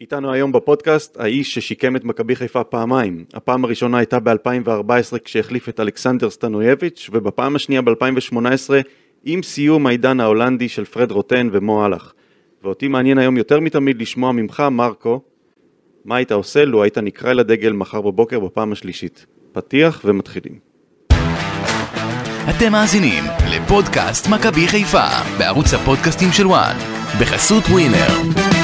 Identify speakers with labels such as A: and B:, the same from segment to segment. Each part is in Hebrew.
A: איתנו היום בפודקאסט האיש ששיקם את מכבי חיפה פעמיים. הפעם הראשונה הייתה ב-2014 כשהחליף את אלכסנדר סטנויביץ' ובפעם השנייה ב-2018 עם סיום העידן ההולנדי של פרד רוטן ומו הלך. ואותי מעניין היום יותר מתמיד לשמוע ממך, מרקו, מה היית עושה לו היית נקרא אל הדגל מחר בבוקר בפעם השלישית. פתיח ומתחילים.
B: אתם מאזינים לפודקאסט מכבי חיפה בערוץ הפודקאסטים של וואן בחסות ווינר.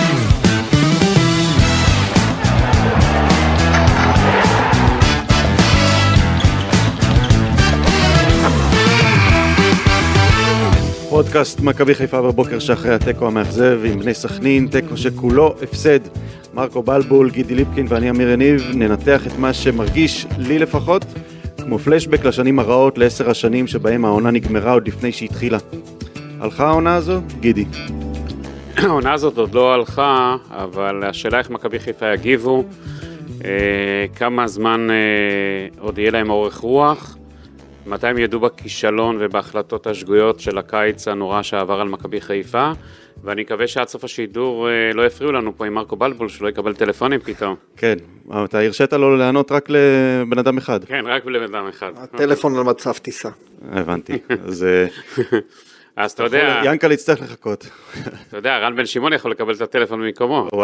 A: פודקאסט מכבי חיפה בבוקר שאחרי התיקו המאכזב עם בני סכנין, תיקו שכולו הפסד. מרקו בלבול, גידי ליפקין ואני אמיר יניב ננתח את מה שמרגיש, לי לפחות, כמו פלשבק לשנים הרעות, לעשר השנים שבהם העונה נגמרה עוד לפני שהתחילה. הלכה העונה הזו? גידי.
C: העונה הזאת עוד לא הלכה, אבל השאלה איך מכבי חיפה יגיבו, אה, כמה זמן אה, עוד יהיה להם אורך רוח. מתי הם ידעו בכישלון ובהחלטות השגויות של הקיץ הנורא שעבר על מכבי חיפה, ואני מקווה שעד סוף השידור אה, לא יפריעו לנו פה עם מרקו בלבול, שלא יקבל טלפונים פתאום.
A: כן, אתה הרשית לו לענות רק לבן אדם אחד.
C: כן, רק לבן אדם אחד.
D: הטלפון על מצב טיסה.
A: הבנתי, אז... אה,
C: אז אתה יודע,
A: ינקל יצטרך לחכות.
C: אתה יודע, רן בן שמעון יכול לקבל את הטלפון במקומו.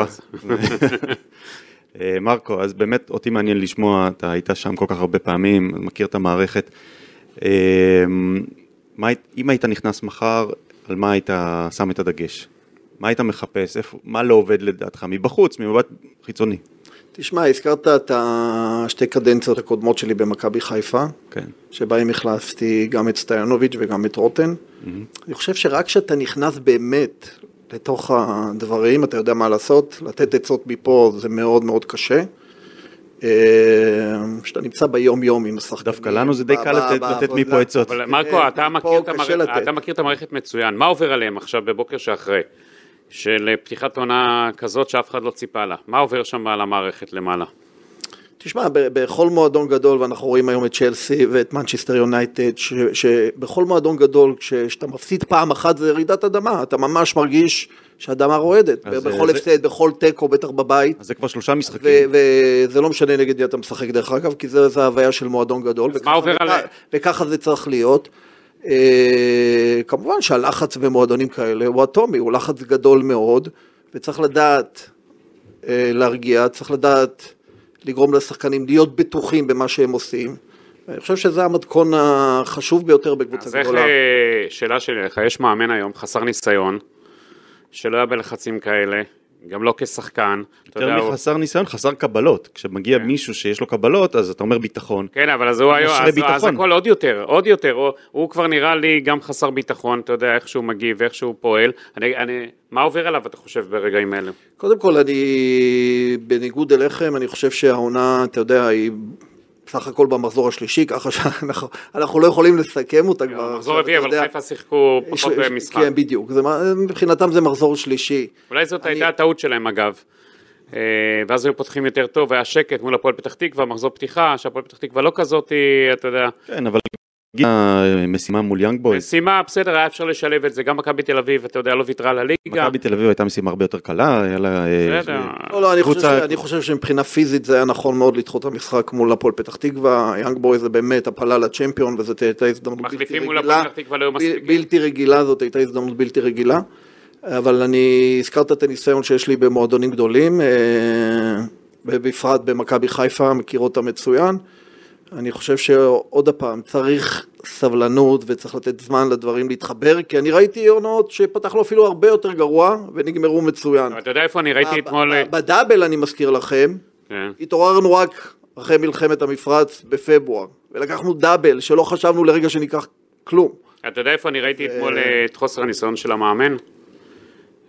A: אה, מרקו, אז באמת אותי מעניין לשמוע, אתה היית שם כל כך הרבה פעמים, מכיר את המערכת. אמ, אם היית נכנס מחר, על מה היית שם את הדגש? מה היית מחפש? איפה, מה לא עובד לדעתך? מבחוץ, ממבט חיצוני.
D: תשמע, הזכרת את השתי קדנציות הקודמות שלי במכבי חיפה,
A: כן.
D: שבהם החלפתי גם את סטיינוביץ' וגם את רוטן. Mm-hmm. אני חושב שרק כשאתה נכנס באמת לתוך הדברים, אתה יודע מה לעשות, לתת עצות מפה זה מאוד מאוד קשה. כשאתה אה, נמצא ביום יום עם השחקנים.
A: דווקא לנו זה די קל לתת מפה עצות.
C: אבל מרקו, אתה מכיר את המערכת מצוין, מה עובר עליהם עכשיו בבוקר שאחרי? של פתיחת עונה כזאת שאף אחד לא ציפה לה, מה עובר שם על המערכת למעלה?
D: תשמע, בכל מועדון גדול, ואנחנו רואים היום את צ'לסי ואת מנצ'סטר יונייטד, שבכל מועדון גדול, כשאתה מפסיד פעם אחת זה רעידת אדמה, אתה ממש מרגיש שהאדמה רועדת, בכל זה... הפסד, בכל תיקו, בטח בבית.
A: אז זה כבר שלושה משחקים.
D: וזה לא משנה נגד מי אתה משחק דרך אגב, כי זה ההוויה של מועדון גדול.
C: אז מה עובר עליהם?
D: וככה זה צריך להיות. אה, כמובן שהלחץ במועדונים כאלה הוא אטומי, הוא לחץ גדול מאוד, וצריך לדעת אה, להרגיע, צריך לדעת לגרום לשחקנים להיות בטוחים במה שהם עושים. אני חושב שזה המתכון החשוב ביותר בקבוצה גדולה.
C: אז איך, שאלה שלי לך, יש מאמן היום חסר ניסיון, שלא היה בלחצים כאלה, גם לא כשחקן.
A: יותר מחסר הוא... ניסיון, חסר קבלות. כשמגיע כן. מישהו שיש לו קבלות, אז אתה אומר ביטחון.
C: כן, אבל אז הוא היום, אז, אז הכל עוד יותר, עוד יותר. הוא, הוא כבר נראה לי גם חסר ביטחון, אתה יודע, איך שהוא מגיב ואיך שהוא פועל. אני, אני, מה עובר עליו, אתה חושב, ברגעים אלה?
D: קודם כל, אני, בניגוד אליכם, אני חושב שהעונה, אתה יודע, היא סך הכל במחזור השלישי, ככה שאנחנו לא יכולים לסכם אותה כבר.
C: מחזור רביעי, אבל חיפה שיחקו פחות במשחק.
D: כן, בדיוק, מבחינתם זה מחזור שלישי.
C: אולי זאת הייתה הטעות שלהם אגב. אה, ואז היו פותחים יותר טוב, היה שקט מול הפועל פתח תקווה, מחזור פתיחה, שהפועל פתח תקווה לא כזאת, אתה יודע.
A: כן, אבל משימה מול יאנג בוי.
C: משימה, בסדר, היה אפשר לשלב את זה, גם מכבי תל אביב, אתה יודע, לא ויתרה על הליגה.
A: מכבי תל אביב הייתה משימה הרבה יותר קלה, היה לה...
C: אה, בסדר.
D: לא, לא, אני חושב שמבחינה פיזית זה היה נכון מאוד לדחות את המשחק מול הפועל פתח תקווה, יאנג בוי זה באמת הפלה לצ'מפיון, וזאת הייתה הזדמנות בלתי רגילה. לא בלתי רגילה, זאת הייתה הזדמנות בלתי רגילה. אבל אני, הזכרת את הניסיון שיש לי במועדונים גדולים, אה, ובפרט במכבי חיפה, מכיר אותה מצוין. אני חושב שעוד פעם, צריך סבלנות וצריך לתת זמן לדברים להתחבר, כי אני ראיתי עונות שפתחנו אפילו הרבה יותר גרוע ונגמרו מצוין.
C: אתה יודע איפה אני ראיתי אתמול...
D: בדאבל, אני מזכיר לכם, כן. התעוררנו רק אחרי מלחמת המפרץ בפברואר, ולקחנו דאבל שלא חשבנו לרגע שניקח כלום.
C: אתה יודע איפה אני ראיתי אתמול אה, את חוסר הניסיון של המאמן?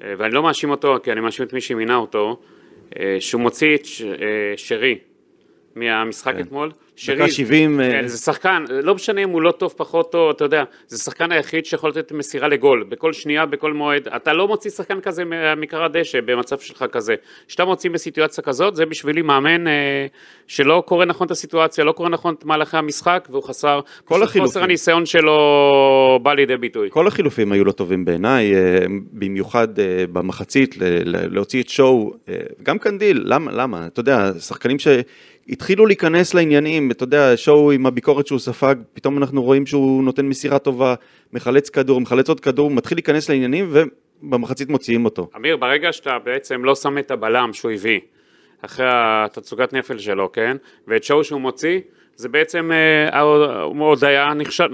C: אה, ואני לא מאשים אותו, כי אני מאשים את מי שמינה אותו, אה, שהוא מוציא את שרי מהמשחק כן. אתמול,
A: דקה 70.
C: כן, זה שחקן, לא משנה אם הוא לא טוב, פחות טוב, אתה יודע, זה שחקן היחיד שיכול לתת מסירה לגול, בכל שנייה, בכל מועד. אתה לא מוציא שחקן כזה מקרא דשא במצב שלך כזה. כשאתה מוציא בסיטואציה כזאת, זה בשבילי מאמן אה, שלא קורא נכון את הסיטואציה, לא קורא נכון את מהלכי המשחק, והוא חסר, כל החילופים. חוסר הניסיון שלו בא לידי ביטוי.
A: כל החילופים היו לא טובים בעיניי, אה, במיוחד אה, במחצית, להוציא את שואו, אה, גם קנדיל, למה, למה? אתה יודע, שחקנים ש... התחילו להיכנס לעניינים, אתה יודע, שואו עם הביקורת שהוא ספג, פתאום אנחנו רואים שהוא נותן מסירה טובה, מחלץ כדור, מחלץ עוד כדור, מתחיל להיכנס לעניינים ובמחצית מוציאים אותו.
C: אמיר, ברגע שאתה בעצם לא שם את הבלם שהוא הביא, אחרי התצוגת נפל שלו, כן? ואת שואו שהוא מוציא, זה בעצם אה, עוד היה,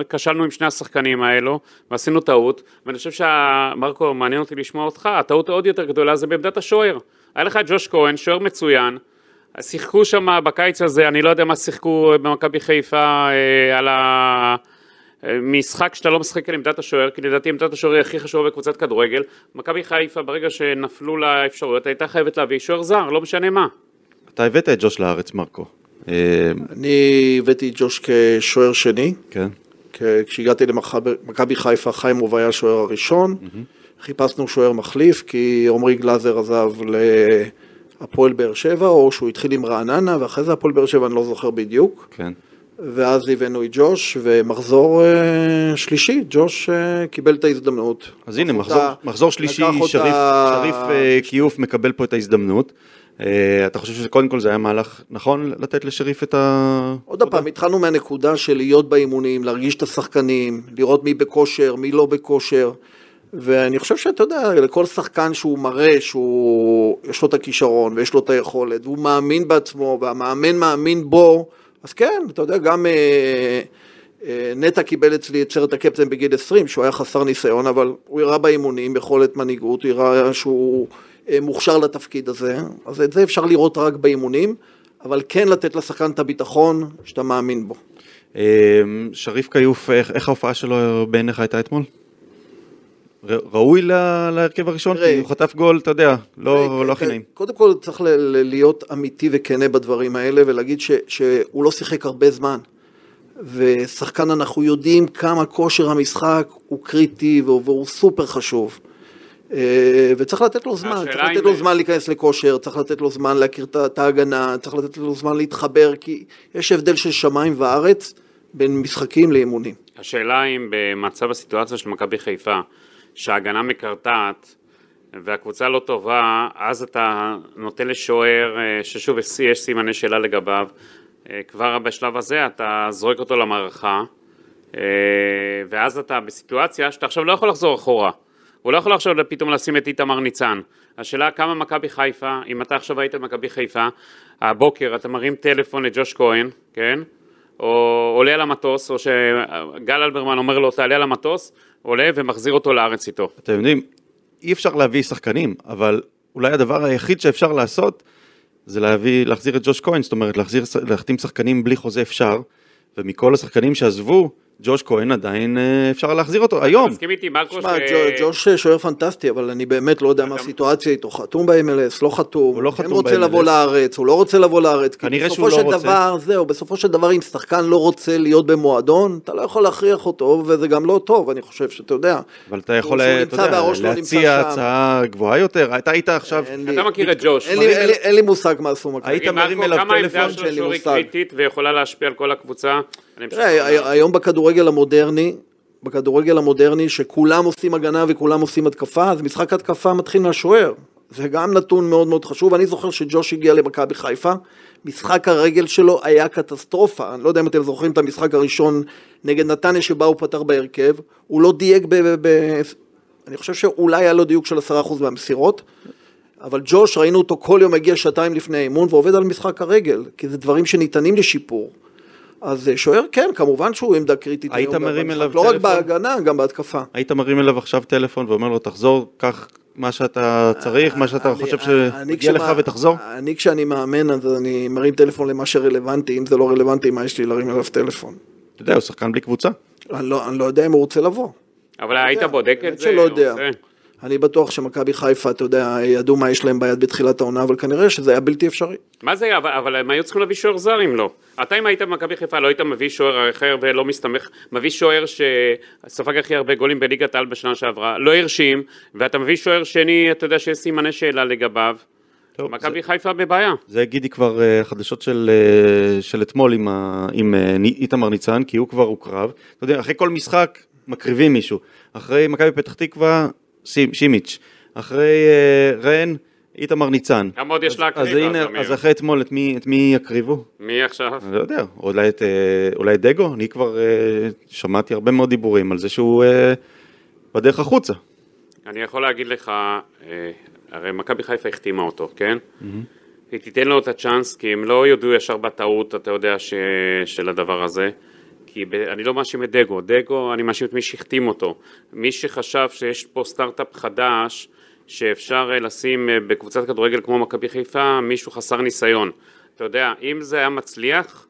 C: כשלנו עם שני השחקנים האלו ועשינו טעות ואני חושב שמרקו מעניין אותי לשמוע אותך, הטעות העוד יותר גדולה זה בעמדת השוער. היה לך את ג'וש כהן, שוער מצוין, שיחקו שם בקיץ הזה, אני לא יודע מה שיחקו במכבי חיפה אה, על המשחק שאתה לא משחק על עמדת השוער, כי לדעתי עמדת השוער היא הכי חשובה בקבוצת כדורגל. מכבי חיפה ברגע שנפלו לאפשרויות הייתה חייבת להביא שוער זר, לא משנה מה.
A: אתה הבאת את ג'וש לארץ, מרקו.
D: אה, אני הבאתי את ג'וש כשוער שני.
A: כן.
D: כשהגעתי למכבי חיפה, חיים רוב היה השוער הראשון. חיפשנו שוער מחליף, כי עמרי גלאזר עזב ל... הפועל באר שבע, או שהוא התחיל עם רעננה, ואחרי זה הפועל באר שבע, אני לא זוכר בדיוק.
A: כן.
D: ואז הבאנו את ג'וש, ומחזור אה, שלישי, ג'וש אה, קיבל את ההזדמנות.
A: אז הנה, מחזור, אותה, מחזור שלישי, שריף, אותה... שריף אה, כיוף מקבל פה את ההזדמנות. אה, אתה חושב שקודם כל זה היה מהלך נכון לתת לשריף את ה...
D: עוד פעם, התחלנו מהנקודה של להיות באימונים, להרגיש את השחקנים, לראות מי בכושר, מי לא בכושר. ואני חושב שאתה יודע, לכל שחקן שהוא מראה שהוא, יש לו את הכישרון ויש לו את היכולת, והוא מאמין בעצמו והמאמן מאמין בו, אז כן, אתה יודע, גם אה, אה, נטע קיבל אצלי את סרט הקפטן בגיל 20, שהוא היה חסר ניסיון, אבל הוא הראה באימונים יכולת מנהיגות, הוא הראה שהוא אה, מוכשר לתפקיד הזה, אז את זה אפשר לראות רק באימונים, אבל כן לתת לשחקן את הביטחון שאתה מאמין בו.
A: אה, שריף כיוף, איך, איך ההופעה שלו בעיניך הייתה אתמול? ראוי להרכב הראשון, כי הוא חטף גול, אתה יודע, לא, לא הכי נעים.
D: קודם כל צריך להיות אמיתי וכנה בדברים האלה, ולהגיד שהוא לא שיחק הרבה זמן. ושחקן אנחנו יודעים כמה כושר המשחק הוא קריטי והוא סופר חשוב. אה, וצריך לתת לו זמן, צריך לתת לו זמן להיכנס לכושר, צריך לתת לו זמן להכיר את ההגנה, צריך לתת לו זמן להתחבר, כי יש הבדל של שמיים וארץ בין משחקים לאימונים.
C: השאלה אם במצב הסיטואציה של מכבי חיפה, שההגנה מקרטעת והקבוצה לא טובה, אז אתה נותן לשוער, אה, ששוב יש סימני שאלה לגביו, אה, כבר בשלב הזה אתה זורק אותו למערכה, אה, ואז אתה בסיטואציה שאתה עכשיו לא יכול לחזור אחורה. הוא לא יכול עכשיו פתאום לשים את איתמר ניצן. השאלה כמה מכבי חיפה, אם אתה עכשיו היית במכבי חיפה, הבוקר אתה מרים טלפון לג'וש כהן, כן? או עולה על המטוס, או שגל אלברמן אומר לו תעלה על המטוס, עולה ומחזיר אותו לארץ איתו.
A: אתם יודעים, אי אפשר להביא שחקנים, אבל אולי הדבר היחיד שאפשר לעשות זה להביא, להחזיר את ג'וש כהן, זאת אומרת להחזיר, להחתים שחקנים בלי חוזה אפשר, ומכל השחקנים שעזבו, ג'וש כהן עדיין אה, אפשר להחזיר אותו היום.
C: תסכים איתי מרקו
D: ש... ג'וש שוער פנטסטי, אבל אני באמת לא יודע מה הסיטואציה איתו, חתום ב-MLS, לא חתום, הוא לא חתום ב-MLS. רוצה לבוא לארץ, הוא לא רוצה לבוא לארץ,
A: כנראה שהוא לא רוצה.
D: דבר, זהו, בסופו של דבר אם שחקן לא רוצה להיות במועדון, אתה לא יכול להכריח אותו, וזה גם לא טוב, אני חושב שאתה יודע.
A: אבל אתה יכול, אתה יודע, להציע הצעה גבוהה יותר, אתה היית עכשיו...
C: אתה מכיר את ג'וש.
D: אין לי מושג מה עשו מכבי.
A: היית מרים אליו טלפון שאין לי מושג.
D: היום בכדורגל המודרני, בכדורגל המודרני, שכולם עושים הגנה וכולם עושים התקפה, אז משחק התקפה מתחיל מהשוער. זה גם נתון מאוד מאוד חשוב. אני זוכר שג'וש הגיע למכבי חיפה, משחק הרגל שלו היה קטסטרופה. אני לא יודע אם אתם זוכרים את המשחק הראשון נגד נתניה שבה הוא פתר בהרכב. הוא לא דייק ב... ב, ב אני חושב שאולי היה לו דיוק של 10% מהמסירות. אבל ג'וש, ראינו אותו כל יום מגיע שעתיים לפני האימון ועובד על משחק הרגל, כי זה דברים שניתנים לשיפור. אז אה, שוער כן, כמובן שהוא עמדה קריטית.
A: היית מרים אליו
D: טלפון? לא רק בהגנה, גם בהתקפה.
A: היית מרים אליו עכשיו טלפון ואומר לו, תחזור, קח מה שאתה צריך, מה שאתה חושב שמגיע לך ותחזור?
D: אני כשאני מאמן, אז אני מרים טלפון למה שרלוונטי, אם זה לא רלוונטי, מה יש לי להרים אליו טלפון?
A: אתה יודע, הוא שחקן בלי קבוצה.
D: אני לא, אני לא יודע אם הוא רוצה לבוא.
C: אבל היית בודק את זה?
D: שלא יודע. אני בטוח שמכבי חיפה, אתה יודע, ידעו מה יש להם ביד בתחילת העונה, אבל כנראה שזה היה בלתי אפשרי.
C: מה זה, אבל, אבל הם היו צריכים להביא שוער זר אם לא. אתה אם היית במכבי חיפה לא היית מביא שוער אחר ולא מסתמך, מביא שוער שספג הכי הרבה גולים בליגת העל בשנה שעברה, לא הרשים, ואתה מביא שוער שני, אתה יודע שיש סימני שאלה לגביו. מכבי חיפה בבעיה.
A: זה גידי כבר uh, חדשות של, uh, של אתמול עם, ה, עם uh, איתמר ניצן, כי הוא כבר הוקרב. אתה יודע, אחרי כל משחק מקריבים מישהו. אחרי מכבי פתח תקווה, שימיץ'. אחרי uh, רן, איתמר ניצן.
C: כמה עוד יש להקריב?
A: אז, הנה, אז אחרי אתמול, את מי, את מי יקריבו?
C: מי עכשיו?
A: אני לא יודע, אולי את, אולי את דגו? אני כבר uh, שמעתי הרבה מאוד דיבורים על זה שהוא uh, בדרך החוצה.
C: אני יכול להגיד לך, הרי מכבי חיפה החתימה אותו, כן? Mm-hmm. היא תיתן לו את הצ'אנס, כי הם לא יודו ישר בטעות, אתה יודע, ש... של הדבר הזה. כי ב... אני לא מאשים את דגו, דגו, אני מאשים את מי שהחתים אותו. מי שחשב שיש פה סטארט-אפ חדש, שאפשר אה, לשים אה, בקבוצת כדורגל כמו מכבי חיפה, מישהו חסר ניסיון. אתה יודע, אם זה היה מצליח,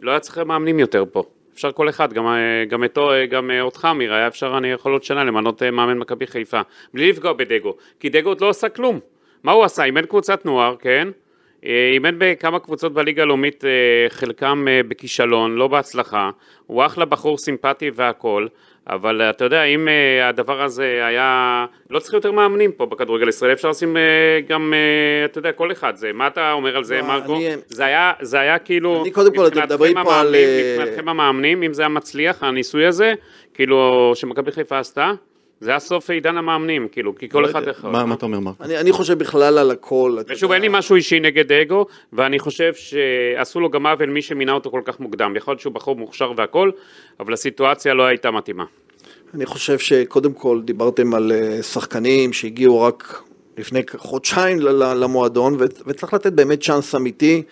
C: לא היה צריך מאמנים יותר פה. אפשר כל אחד, גם, אה, גם, אתו, גם אותך אמיר, היה אפשר, אני יכול עוד שנה למנות מאמן מכבי חיפה, בלי לפגוע בדגו, כי דגו עוד לא עשה כלום. מה הוא עשה? אימן קבוצת נוער, כן? אימן בכמה קבוצות בליגה הלאומית, חלקם בכישלון, לא בהצלחה, הוא אחלה בחור סימפטי והכול, אבל אתה יודע, אם הדבר הזה היה... לא צריך יותר מאמנים פה בכדורגל הישראלי, אפשר לשים גם, אתה יודע, כל אחד זה. מה אתה אומר על זה, לא, מרקו? אני... זה, היה, זה היה כאילו...
D: אני קודם כל, אתם מדברים פה על...
C: מבחינתכם המאמנים, אם זה היה מצליח, הניסוי הזה, כאילו, שמכבי חיפה עשתה, זה היה סוף עידן המאמנים, כאילו, כי כל לא אחד
A: אחד. מה אתה אומר, מרקו?
D: אני, אני חושב בכלל על הכל.
C: ושוב, אין לי משהו אישי נגד אגו, ואני חושב שעשו לו גם עוול מי שמינה אותו כל כך מוקדם. יכול להיות שהוא בחור מוכשר והכל, אבל הסיטואציה לא הייתה מתאימה.
D: אני חושב שקודם כל דיברתם על אה, שחקנים שהגיעו רק לפני חודשיים למועדון, וצריך לתת באמת צ'אנס אמיתי.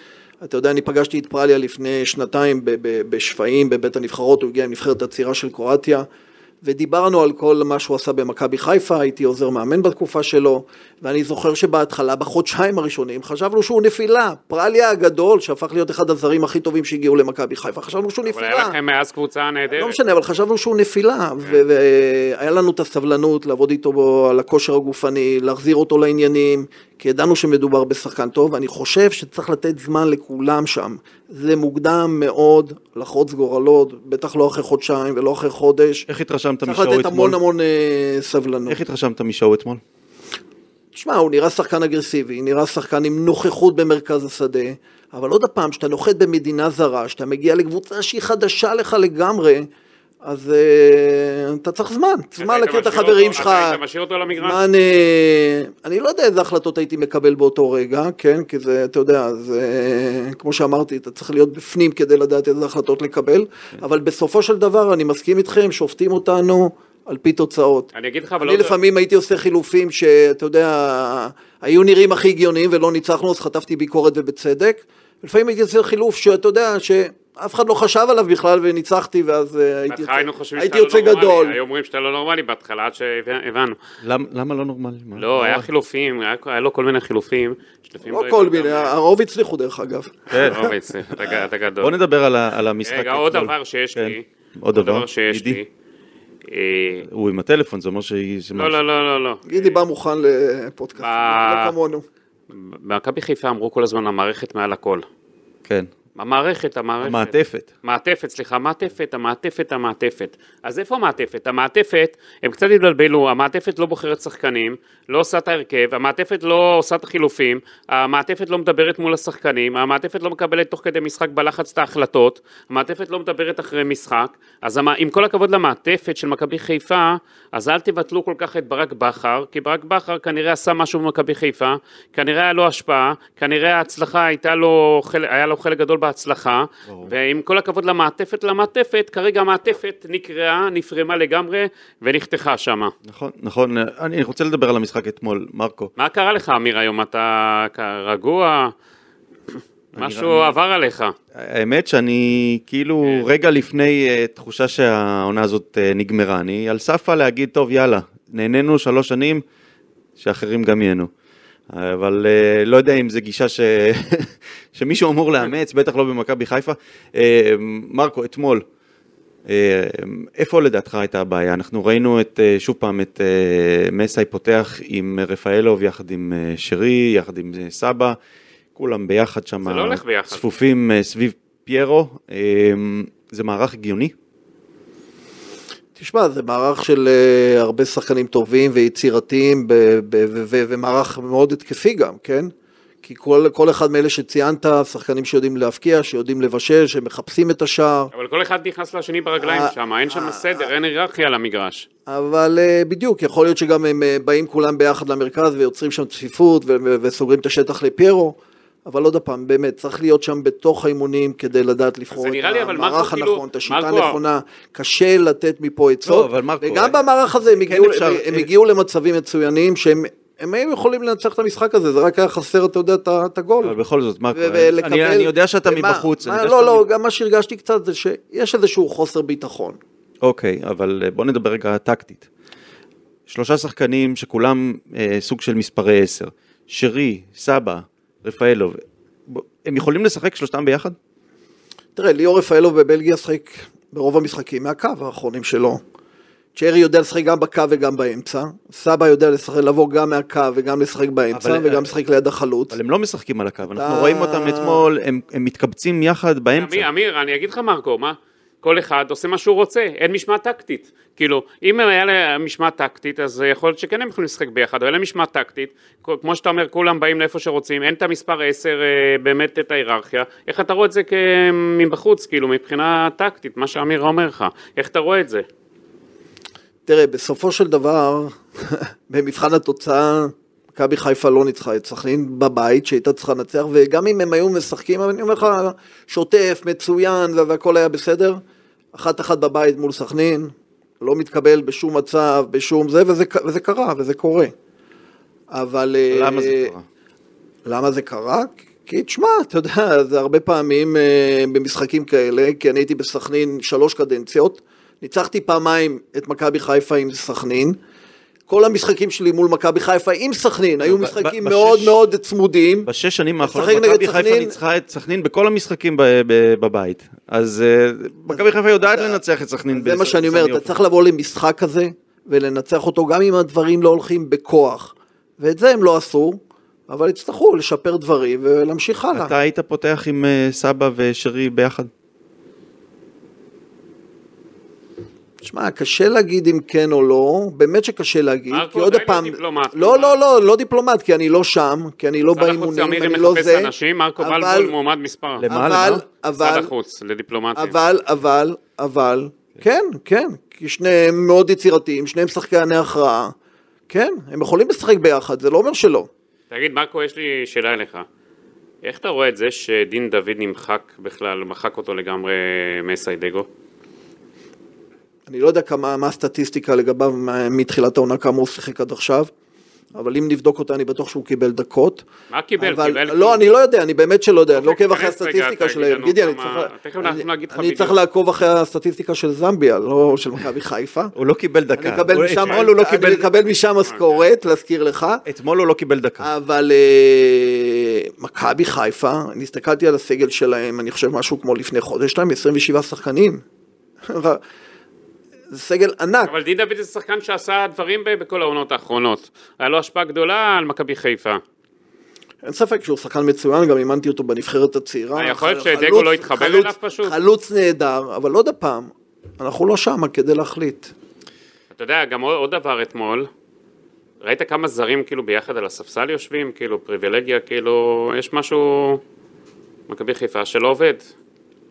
D: אתה יודע, אני פגשתי את פרליה לפני שנתיים בשפיים, בבית הנבחרות, הוא הגיע עם נבחרת הצעירה של קרואטיה. ודיברנו על כל מה שהוא עשה במכבי חיפה, הייתי עוזר מאמן בתקופה שלו, ואני זוכר שבהתחלה, בחודשיים הראשונים, חשבנו שהוא נפילה. פרליה הגדול, שהפך להיות אחד הזרים הכי טובים שהגיעו למכבי חיפה, חשבנו שהוא נפילה. אבל
C: היה לכם מאז קבוצה נהדרת.
D: לא משנה, אבל חשבנו שהוא נפילה, כן. והיה לנו את הסבלנות לעבוד איתו על הכושר הגופני, להחזיר אותו לעניינים, כי ידענו שמדובר בשחקן טוב, ואני חושב שצריך לתת זמן לכולם שם. זה מוקדם מאוד לחרוץ גורלות, בטח לא אחרי חודשיים ולא אחרי חודש.
A: איך התרשמת משואו
D: אתמול? צריך לתת המון המון אה, סבלנות.
A: איך התרשמת משואו אתמול?
D: תשמע, הוא נראה שחקן אגרסיבי, נראה שחקן עם נוכחות במרכז השדה, אבל עוד פעם, כשאתה נוחת במדינה זרה, כשאתה מגיע לקבוצה שהיא חדשה לך לגמרי, אז uh, אתה צריך זמן, זמן להכיר את החברים שלך.
C: אתה משאיר אותו למגרש? זמן,
D: uh, אני לא יודע איזה החלטות הייתי מקבל באותו רגע, כן? כי זה, אתה יודע, זה, כמו שאמרתי, אתה צריך להיות בפנים כדי לדעת איזה החלטות לקבל, אבל בסופו של דבר, אני מסכים איתכם, שופטים אותנו על פי תוצאות.
C: אני אגיד לך, אבל...
D: אני לא לפעמים הייתי עושה חילופים שאתה יודע, היו נראים הכי הגיוניים ולא ניצחנו, אז חטפתי ביקורת ובצדק. לפעמים הייתי עושה חילוף שאתה יודע, ש... אף אחד לא חשב עליו בכלל וניצחתי ואז אה, הייתי יוצא, הייתי יוצא לא גדול.
C: היו אומרים שאתה לא נורמלי בהתחלה עד שהבנו.
A: למה לא נורמלי?
C: לא, היה חילופים, היה לו כל מיני חילופים.
D: לא כל מיני, הרוב הצליחו דרך אגב.
C: כן, הרוב הצליחו, אתה גדול.
A: בוא נדבר על המשחק.
C: רגע, עוד דבר שיש כן. לי.
A: עוד דבר
C: שיש לי.
A: אה, הוא עם הטלפון, זה אומר ש...
C: לא, לא, לא, לא, לא.
D: גידי בא מוכן לפודקאסט, לא כמונו.
C: במכבי חיפה אמרו כל הזמן המערכת מעל הכל.
A: כן.
C: המערכת, המערכת.
A: המעטפת.
C: מעטפת, סליחה, מעטפת, המעטפת, המעטפת. אז איפה המעטפת? המעטפת, הם קצת התבלבלו, המעטפת לא בוחרת שחקנים, לא עושה את ההרכב, המעטפת לא עושה את החילופים, המעטפת לא מדברת מול השחקנים, המעטפת לא מקבלת תוך כדי משחק בלחץ את ההחלטות, המעטפת לא מדברת אחרי משחק, אז המ... עם כל הכבוד למעטפת של מכבי חיפה, אז אל תבטלו כל כך את ברק בכר, כי ברק בכר כנראה עשה משהו במכבי חיפה, כנראה היה לו השפעה, כנראה ההצלחה הייתה לו, היה לו חלק גדול בהצלחה, ברור. ועם כל הכבוד למעטפת למעטפת, כרגע המעטפת נקרעה, נפרמה לגמרי ונחתכה שמה.
A: נכון, נכון, אני רוצה לדבר על המשחק אתמול, מרקו.
C: מה קרה לך אמיר היום, אתה רגוע? משהו עבר עליך.
A: האמת שאני כאילו כן. רגע לפני uh, תחושה שהעונה הזאת uh, נגמרה, אני על ספה להגיד, טוב יאללה, נהנינו שלוש שנים, שאחרים גם ייהנו. אבל uh, לא יודע אם זו גישה ש... שמישהו אמור לאמץ, בטח לא במכבי חיפה. Uh, מרקו, אתמול, איפה לדעתך הייתה הבעיה? אנחנו ראינו את, שוב פעם את מסאי פותח עם רפאלוב יחד עם שרי, יחד עם סבא, כולם ביחד שם,
C: לא.
A: צפופים סביב פיירו, זה מערך הגיוני?
D: תשמע, זה מערך של uh, הרבה שחקנים טובים ויצירתיים ומערך מאוד התקפי גם, כן? כי כל, כל אחד מאלה שציינת, שחקנים שיודעים להבקיע, שיודעים לבשל, שמחפשים את השער.
C: אבל כל אחד נכנס לשני ברגליים אה, שם, אין שם אה, סדר, אין היררכיה על המגרש.
D: אבל בדיוק, יכול להיות שגם הם באים כולם ביחד למרכז ויוצרים שם צפיפות וסוגרים את השטח לפיירו. אבל עוד פעם, באמת, צריך להיות שם בתוך האימונים כדי לדעת לבחור את המערך הנכון, כאילו, את השיטה הנכונה, קשה לתת מפה עצות, לא, וגם במערך הזה הם, כן הגיעו, הם הגיעו למצבים מצוינים שהם הם היו יכולים לנצח את המשחק הזה, זה רק היה חסר, אתה יודע, את הגול.
A: אבל בכל זאת, מרקו, אני, אני יודע שאתה ומה, מבחוץ.
D: מה, לא, לא, גם מה שהרגשתי קצת זה שיש איזשהו חוסר ביטחון.
A: אוקיי, אבל אה, בוא נדבר רגע טקטית. שלושה שחקנים שכולם אה, סוג של מספרי עשר. שרי, סבא, רפאלוב, הם יכולים לשחק שלושתם ביחד?
D: תראה, ליאור רפאלוב בבלגיה שחק ברוב המשחקים מהקו האחרונים שלו. צ'רי יודע לשחק גם בקו וגם באמצע, סבא יודע לשחק, לבוא גם מהקו וגם לשחק באמצע אבל, וגם לשחק ליד החלוץ.
A: אבל הם לא משחקים על הקו, אתה... אנחנו רואים אותם אתמול, הם, הם מתקבצים יחד באמצע.
C: אמיר, אמיר, אני אגיד לך מרקו, מה? כל אחד עושה מה שהוא רוצה, אין משמעת טקטית. כאילו, אם היה להם משמעת טקטית, אז יכול להיות שכן הם יכולים לשחק ביחד, אבל אין להם משמעת טקטית, כמו שאתה אומר, כולם באים לאיפה שרוצים, אין את המספר 10, אה, באמת את ההיררכיה, איך אתה רואה את זה מבחוץ, כאילו, מבחינה טקטית, מה שאמיר אומר לך, איך אתה רואה את זה?
D: תראה, בסופו של דבר, במבחן התוצאה, מכבי חיפה לא ניצחה את סכנין בבית, שהייתה צריכה לנצח, וגם אם הם היו משחקים, אני אומר לך, שוטף, מצוין, והכל היה בסדר, אחת אחת בבית מול סכנין, לא מתקבל בשום מצב, בשום זה, וזה, וזה קרה, וזה קורה. אבל...
A: למה זה אה, קרה?
D: למה זה קרה? כי תשמע, אתה יודע, זה הרבה פעמים uh, במשחקים כאלה, כי אני הייתי בסכנין שלוש קדנציות, ניצחתי פעמיים את מכבי חיפה עם סכנין, כל המשחקים שלי מול מכבי חיפה עם סכנין, היו משחקים מאוד מאוד צמודים.
A: בשש שנים האחרונות מכבי חיפה ניצחה את סכנין בכל המשחקים בבית. אז אה, מכבי חיפה יודעת לנצח את סכנין.
D: זה מה שאני אומר, אתה צריך לבוא למשחק כזה ולנצח אותו גם אם הדברים לא הולכים בכוח. ואת זה הם לא עשו, אבל יצטרכו לשפר דברים ולהמשיך הלאה.
A: אתה היית פותח עם אה, סבא ושרי ביחד?
D: תשמע, קשה להגיד אם כן או לא, באמת שקשה להגיד,
C: כי עוד פעם, דיפלומט,
D: לא, לא, לא, לא דיפלומט, כי אני לא שם, כי אני לא באימונים, אני לא זה,
C: אנשים, מרקו בלבול מועמד מספר,
A: למה, אבל,
C: אבל, משרד החוץ, לדיפלומטים,
D: אבל, אבל, אבל, כן, כן, כי שניהם מאוד יצירתיים, שניהם שחקני הכרעה, כן, הם יכולים לשחק ביחד, זה לא אומר שלא.
C: תגיד, מרקו, יש לי שאלה אליך. איך אתה רואה את זה שדין דוד נמחק בכלל, מחק אותו לגמרי מסיידגו?
D: אני לא יודע כמה, מה הסטטיסטיקה לגביו מתחילת העונה, כמה הוא שיחק עד עכשיו, אבל אם נבדוק אותה, אני בטוח שהוא קיבל דקות.
C: מה קיבל?
D: אבל,
C: קיבל
D: לא, כאילו- אני לא יודע, אני באמת שלא יודע, אני לא עוקב אחרי הסטטיסטיקה שלהם. גידי, אני צריך, אני צריך לעקוב אחרי הסטטיסטיקה של זמביה, לא של מכבי חיפה.
A: הוא לא קיבל דקה.
D: אני אקבל משם, הוא לא קיבל, אני אקבל משם משכורת, להזכיר לך.
A: אתמול הוא לא קיבל דקה.
D: אבל אה, מכבי חיפה, אני הסתכלתי על הסגל שלהם, אני חושב משהו כמו לפני חודש, יש להם 27 שחקנים. זה סגל ענק.
C: אבל דין דוד זה שחקן שעשה דברים בכל העונות האחרונות. היה לו השפעה גדולה על מכבי חיפה.
D: אין ספק שהוא שחקן מצוין, גם אימנתי אותו בנבחרת הצעירה.
C: אה, יכול להיות שדגו לא התחבר אליו פשוט?
D: חלוץ נהדר, אבל עוד הפעם, אנחנו לא שמה כדי להחליט.
C: אתה יודע, גם עוד דבר אתמול, ראית כמה זרים כאילו ביחד על הספסל יושבים? כאילו פריבילגיה, כאילו, יש משהו, מכבי חיפה שלא עובד.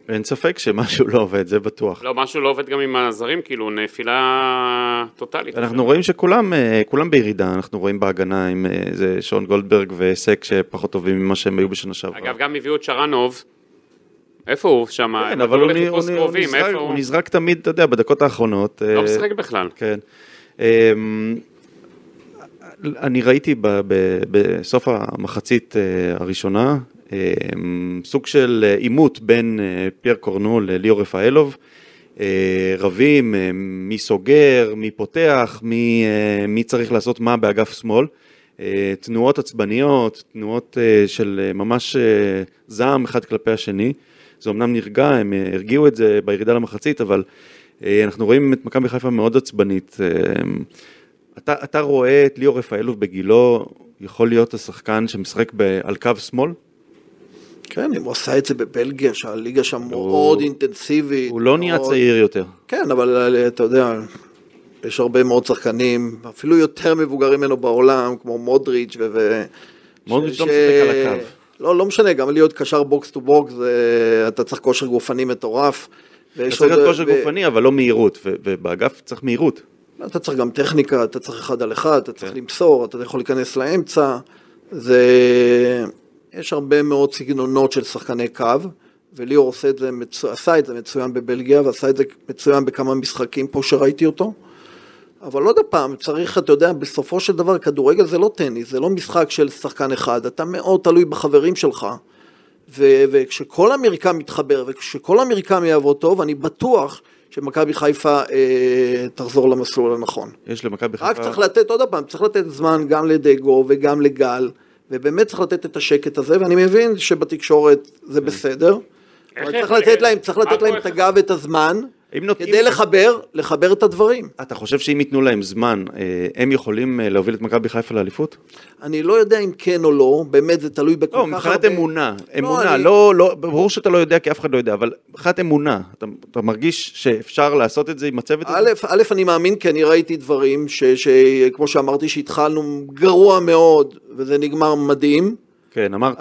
A: אין ספק שמשהו לא עובד, זה בטוח.
C: לא, משהו לא עובד גם עם הזרים, כאילו נפילה טוטאלית.
A: אנחנו רואים שכולם אה, כולם בירידה, אנחנו רואים בהגנה עם איזה אה, שון גולדברג והיסק שפחות טובים ממה שהם היו בשנה שעברה.
C: אגב, גם הביאו את שרנוב. איפה הוא שם?
A: כן, אבל הוא, הוא, הוא, נזרק, הוא נזרק תמיד, אתה יודע, בדקות האחרונות.
C: לא אה, משחק בכלל.
A: כן. אמ, אני ראיתי בסוף המחצית הראשונה, סוג של אה, עימות בין אה, פייר קורנו לליאור רפאלוב, אה, רבים מי סוגר, מי פותח, מי, מי צריך לעשות מה באגף שמאל, תנועות עצבניות, תנועות של ממש זעם אחד כלפי השני, זה אמנם נרגע, הם הרגיעו את זה בירידה למחצית, אבל אנחנו רואים את מכבי חיפה מאוד עצבנית. אתה, אתה רואה את ליאור רפאלוב בגילו, יכול להיות השחקן שמשחק על קו שמאל?
D: כן, אם הוא עשה את זה בבלגיה, שהליגה שם הוא... מאוד אינטנסיבית.
A: הוא לא נהיה צעיר יותר.
D: כן, אבל אתה יודע, יש הרבה מאוד שחקנים, אפילו יותר מבוגרים ממנו בעולם, כמו מודריץ' ו...
A: מודריץ' לא משחק על הקו.
D: לא, לא משנה, גם להיות קשר box to box, אתה צריך כושר גופני מטורף.
A: אתה צריך להיות כושר גופני, אבל לא מהירות, ובאגף צריך מהירות.
D: אתה צריך גם טכניקה, אתה צריך אחד על אחד, אתה צריך כן. למסור, אתה יכול להיכנס לאמצע. זה... יש הרבה מאוד סגנונות של שחקני קו, וליאור עושה את זה, עשה את זה מצוין בבלגיה, ועשה את זה מצוין בכמה משחקים פה שראיתי אותו. אבל עוד פעם, צריך, אתה יודע, בסופו של דבר, כדורגל זה לא טניס, זה לא משחק של שחקן אחד, אתה מאוד תלוי בחברים שלך. ו- וכשכל המרקם מתחבר, וכשכל המרקם יעבוד טוב, אני בטוח שמכבי חיפה אה, תחזור למסלול הנכון.
A: יש למכבי חיפה...
D: רק צריך לתת, עוד פעם, צריך לתת זמן גם לדגו וגם לגל, ובאמת צריך לתת את השקט הזה, ואני מבין שבתקשורת זה כן. בסדר, אבל צריך לתת להם, צריך לתת להם את הגב ואת הזמן. כדי לחבר, לחבר את הדברים.
A: אתה חושב שאם ייתנו להם זמן, אה, הם יכולים אה, להוביל את מכבי חיפה לאליפות?
D: אני לא יודע אם כן או לא, באמת זה תלוי בכל
A: לא, כך הרבה... לא, מבחינת אמונה, אמונה, לא, לא, ברור שאתה לא יודע כי אף אחד לא יודע, אבל מבחינת אמונה, אתה, אתה מרגיש שאפשר לעשות את זה עם הצוות
D: הזה? א', אני מאמין כי אני ראיתי דברים, שכמו שאמרתי, שהתחלנו גרוע מאוד, וזה נגמר מדהים.
A: כן, אמרת,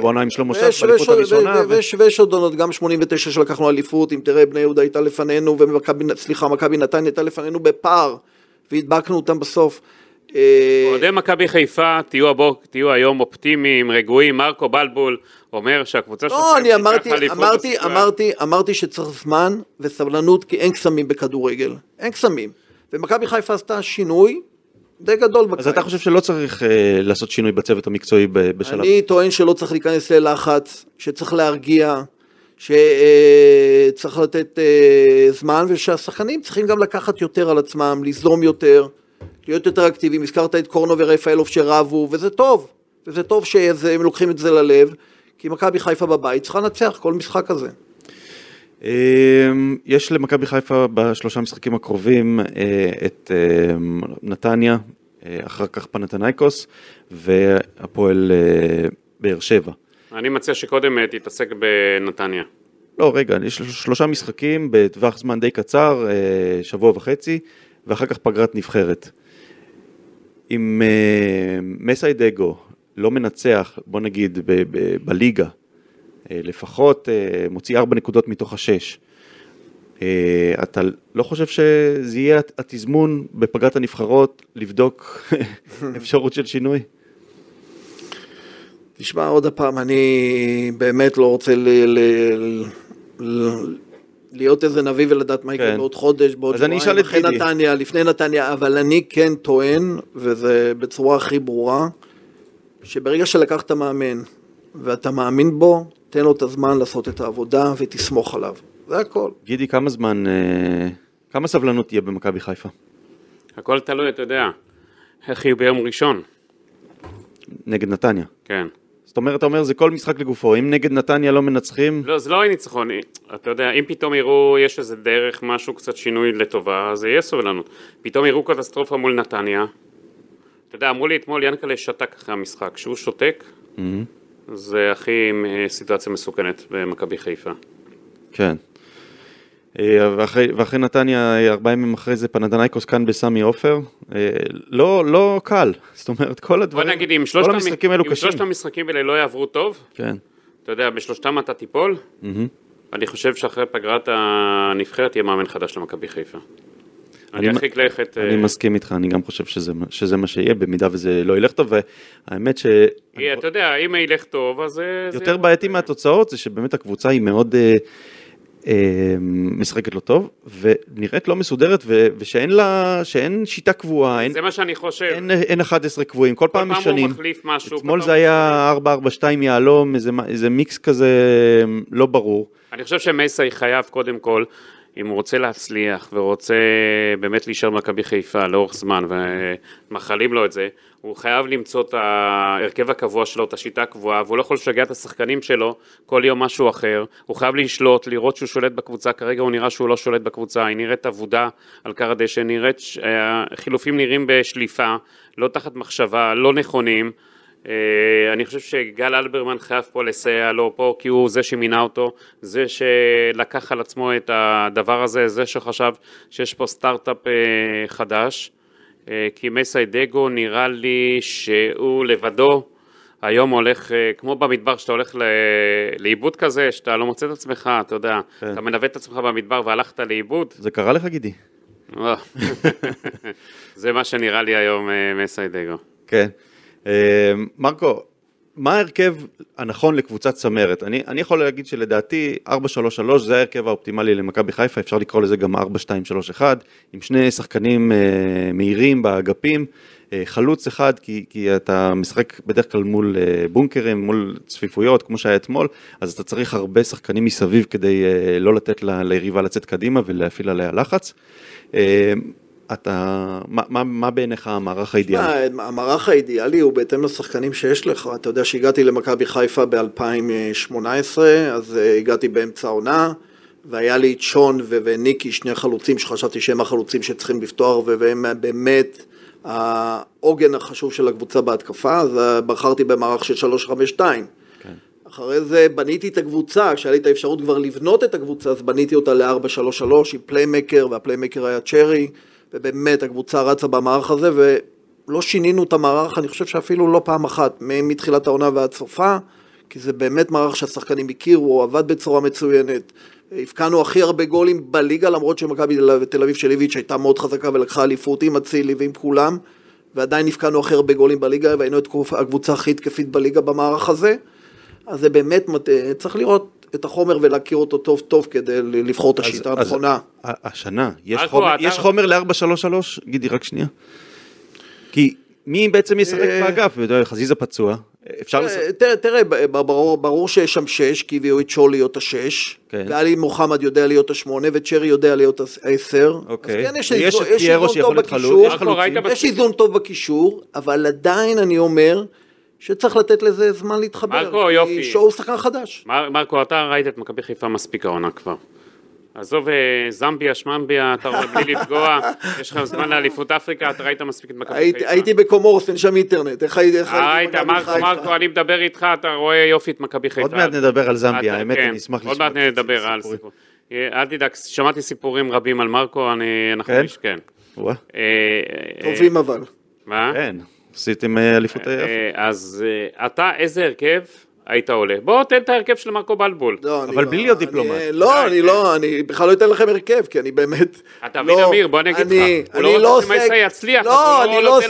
A: בעונה עם שלמה שף, באליפות הראשונה.
D: ויש עוד עונות, גם 89 שלקחנו אליפות, אם תראה, בני יהודה הייתה לפנינו, וסליחה, מכבי נתניה הייתה לפנינו בפער, והדבקנו אותם בסוף.
C: אה, אוהדי מכבי חיפה, תהיו, הבוק, תהיו היום אופטימיים, רגועים, מרקו בלבול אומר שהקבוצה
D: שלכם לא, אני אמרתי, אמרתי, אמרתי, אמרתי שצריך זמן וסבלנות, כי אין קסמים בכדורגל, אין קסמים. ומכבי חיפה עשתה שינוי, די גדול בקיץ.
A: אז אתה חושב שלא צריך uh, לעשות שינוי בצוות המקצועי בשלב?
D: אני טוען שלא צריך להיכנס ללחץ, שצריך להרגיע, שצריך לתת uh, זמן, ושהשחקנים צריכים גם לקחת יותר על עצמם, ליזום יותר, להיות יותר אקטיביים. הזכרת את קורנו ורפאלוב שרבו, וזה טוב, וזה טוב שהם לוקחים את זה ללב, כי מכבי חיפה בבית צריכה לנצח כל משחק כזה.
A: אמ, יש למכבי חיפה בשלושה משחקים הקרובים אה, את אה, נתניה, אה, אחר כך פנתנייקוס והפועל באר שבע.
C: אני מציע שקודם תתעסק בנתניה.
A: לא, רגע, יש שלושה משחקים בטווח זמן די קצר, שבוע וחצי, ואחר כך פגרת נבחרת. אם מסיידגו לא מנצח, בוא נגיד, בליגה, אה, לפחות אה, מוציא ארבע נקודות מתוך השש. אה, אתה לא חושב שזה יהיה התזמון בפגרת הנבחרות לבדוק אפשרות של שינוי?
D: תשמע, עוד פעם, אני באמת לא רוצה ל... ל... ל... להיות איזה נביא ולדעת מה יקרה כן. בעוד חודש, בעוד
A: שבועיים, אחרי
D: נתניה, לפני נתניה, אבל אני כן טוען, וזה בצורה הכי ברורה, שברגע שלקחת מאמן ואתה מאמין בו, תן לו את הזמן לעשות את העבודה ותסמוך עליו, זה הכל.
A: גידי, כמה זמן, אה, כמה סבלנות תהיה במכבי חיפה?
C: הכל תלוי, אתה יודע, איך יהיו ביום ראשון.
A: נגד נתניה.
C: כן.
A: זאת אומרת, אתה אומר, זה כל משחק לגופו, אם נגד נתניה לא מנצחים...
C: לא, זה לא יהיה ניצחון, אתה יודע, אם פתאום יראו, יש איזה דרך, משהו, קצת שינוי לטובה, אז יהיה סובלנות. פתאום יראו קטסטרופה מול נתניה, אתה יודע, אמרו לי אתמול, ינקלה שתק אחרי המשחק, כשהוא שותק, mm-hmm. זה הכי אה, סיטואציה מסוכנת במכבי חיפה.
A: כן. אה, ואחרי, ואחרי נתניה, ארבעה ימים אחרי זה פנדנייקוס כאן בסמי עופר, אה, לא, לא קל, זאת אומרת כל הדברים,
C: בוא נגיד, אם שלושת, המשחקים האלו קשים. אם שלושת המשחקים האלה לא יעברו טוב,
A: כן.
C: אתה יודע, בשלושתם אתה תיפול, mm-hmm. אני חושב שאחרי פגרת הנבחרת יהיה מאמן חדש למכבי חיפה. אני ארחיק לכת.
A: אני מסכים איתך, אני גם חושב שזה, שזה מה שיהיה, במידה וזה לא ילך טוב, והאמת ש...
C: אתה יודע, אם ילך טוב, אז...
A: יותר בעייתי מהתוצאות, זה שבאמת הקבוצה היא מאוד... אה, אה, משחקת לא טוב, ונראית לא מסודרת, ו- ושאין לה, שאין שיטה קבועה.
C: אין, זה מה שאני חושב.
A: אין, אין 11 קבועים, כל, כל פעם משנים. כל
C: פעם הוא מחליף משהו.
A: אתמול זה היה 4-4-2 יהלום, איזה, איזה מיקס כזה לא ברור.
C: אני חושב שמסי חייב קודם כל אם הוא רוצה להצליח ורוצה באמת להישאר במכבי חיפה לאורך זמן ומאחלים לו את זה, הוא חייב למצוא את ההרכב הקבוע שלו, את השיטה הקבועה, והוא לא יכול לשגע את השחקנים שלו כל יום משהו אחר, הוא חייב לשלוט, לראות שהוא שולט בקבוצה, כרגע הוא נראה שהוא לא שולט בקבוצה, היא נראית אבודה על קר הדשא, נראית, חילופים נראים בשליפה, לא תחת מחשבה, לא נכונים, אה, אני חושב שגל אלברמן חייב פה לסייע לו פה, כי הוא זה שמינה אותו, זה שלקח על עצמו את הדבר הזה, זה שחשב שיש פה סטארט-אפ אה, חדש, אה, כי מסי דגו נראה לי שהוא לבדו היום הולך, כמו במדבר שאתה הולך לאיבוד כזה, שאתה לא מוצא את עצמך, אתה יודע, כן. אתה מנווט את עצמך במדבר והלכת לאיבוד.
A: זה קרה לך גידי.
C: זה מה שנראה לי היום מסי דגו.
A: כן. אה, מרקו, מה ההרכב הנכון לקבוצת צמרת? אני, אני יכול להגיד שלדעתי 4-3-3 זה ההרכב האופטימלי למכבי חיפה, אפשר לקרוא לזה גם 4-2-3-1, עם שני שחקנים אה, מהירים באגפים, אה, חלוץ אחד, כי, כי אתה משחק בדרך כלל מול אה, בונקרים, מול צפיפויות, כמו שהיה אתמול, אז אתה צריך הרבה שחקנים מסביב כדי אה, לא לתת ל, ליריבה לצאת קדימה ולהפעיל עליה לחץ. אה, אתה, מה, מה, מה בעיניך המערך האידיאלי?
D: מה, המערך האידיאלי הוא בהתאם לשחקנים שיש לך. אתה יודע שהגעתי למכבי חיפה ב-2018, אז uh, הגעתי באמצע העונה, והיה לי את שון וניקי, שני חלוצים שחשבתי שהם החלוצים שצריכים לפתוח, והם באמת העוגן החשוב של הקבוצה בהתקפה, אז uh, בחרתי במערך של 352. כן. אחרי זה בניתי את הקבוצה, כשהיה לי את האפשרות כבר לבנות את הקבוצה, אז בניתי אותה ל-433 עם פליימקר, והפליימקר היה צ'רי. ובאמת הקבוצה רצה במערך הזה, ולא שינינו את המערך, אני חושב שאפילו לא פעם אחת, מתחילת העונה ועד סופה, כי זה באמת מערך שהשחקנים הכירו, הוא עבד בצורה מצוינת. הבקענו הכי הרבה גולים בליגה, למרות שמכבי תל אביב של איביץ' הייתה מאוד חזקה ולקחה אליפות עם אצילי ועם כולם, ועדיין הבקענו הכי הרבה גולים בליגה, והיינו את הקבוצה הכי התקפית בליגה במערך הזה. אז זה באמת, צריך לראות את החומר ולהכיר אותו טוב טוב כדי לבחור את השיטה הנכונה.
A: השנה, יש חומר, יש חומר ל-433? גידי, רק שנייה. כי מי בעצם ישחק אה, באגף? חזיזה פצוע, אפשר
D: לשחק... תראה, תראה, ברור שיש שם שש, כי הביאו את שור להיות השש, כן. ואלי מוחמד יודע להיות השמונה, וצ'רי יודע להיות העשר.
A: אוקיי. אז כן, יש איזון טוב
D: בקישור, יש איזון טוב בקישור, אבל עדיין אני אומר... שצריך לתת לזה זמן להתחבר.
C: מרקו, יופי.
D: שואו שחקן חדש.
C: מר, מרקו, אתה ראית את מכבי חיפה מספיק העונה כבר. עזוב אה, זמביה, שממביה, אתה רואה בלי לפגוע, יש לך זמן לאליפות אפריקה, אתה ראית מספיק את מכבי חיפה.
D: הייתי בקומורס, אין שם אינטרנט, איך הייתי
C: ראית, מרקו, מרקו, אני מדבר איתך, אתה רואה יופי את מכבי חיפה.
A: עוד מעט נדבר על זמביה, האמת, כן, אני אשמח
C: לשמוע. עוד מעט נדבר על סיפור. אה, אל תדאג, שמעתי סיפורים רבים על מרקו, אני, אנחנו כן? כן.
D: טובים אבל.
C: מה?
A: כן. עשיתם אה, אליפות
C: היפה. אה, אז אה, אתה, איזה הרכב היית עולה? בוא תן את ההרכב של מרקו בלבול.
A: לא, אבל בלי להיות דיפלומט.
D: לא, אני לא, אני בכלל לא אתן לכם הרכב, כי אני באמת...
C: אתה מבין, אמיר, בוא אני אגיד לך. הוא לא, לא רוצה שמייסי יצליח,
D: לא, אני לא עוסק...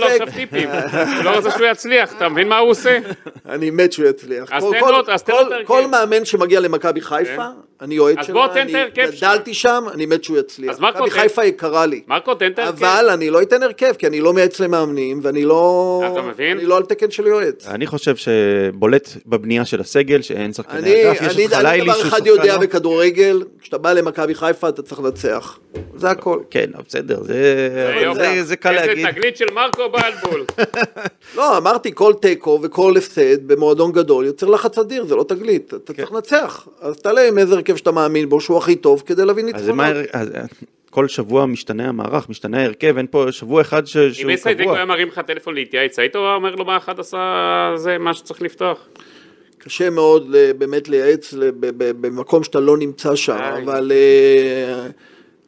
C: הוא לא רוצה שהוא יצליח, אתה מבין מה הוא עושה?
D: אני מת שהוא יצליח.
C: אז תן לו את ההרכב.
D: כל מאמן שמגיע למכבי חיפה, כן. אני אוהד שלה, אני גדלתי שם, אני מת שהוא יצליח. מכבי חיפה יקרה לי.
C: מרקו, תן את ההרכב.
D: אבל אני לא אתן הרכב, כי אני לא מייעץ למאמנים, ואני לא... אתה מבין? אני לא על תקן של יועץ.
A: אני חושב שבולט בבנייה של הסגל, שאין שחקני אגף, יש
D: את חלילי שהוא שחקן... אני דבר אחד יודע בכדורגל, כשאתה בא למכבי חיפה אתה צריך לנצח. זה הכל.
A: כן, בסדר, זה קל להגיד.
C: איזה תגלית של מרקו בלבול.
D: לא, אמרתי, כל תיקו וכל הפסד במועדון גדול יוצר לחץ אדיר, זה לא תגלית. אתה כן. צריך לנצח. אז תעלה עם איזה הרכב שאתה מאמין בו, שהוא הכי טוב, כדי להביא ניצחונות.
A: כל שבוע משתנה המערך, משתנה ההרכב, אין פה שבוע אחד ש... שהוא קבוע. אם
C: אסי דיקו היה מרים לך טלפון להתייעץ, היית אומר לו מה אחד עשה זה מה שצריך לפתוח?
D: קשה מאוד באמת לייעץ במקום שאתה לא נמצא שם, אבל אה,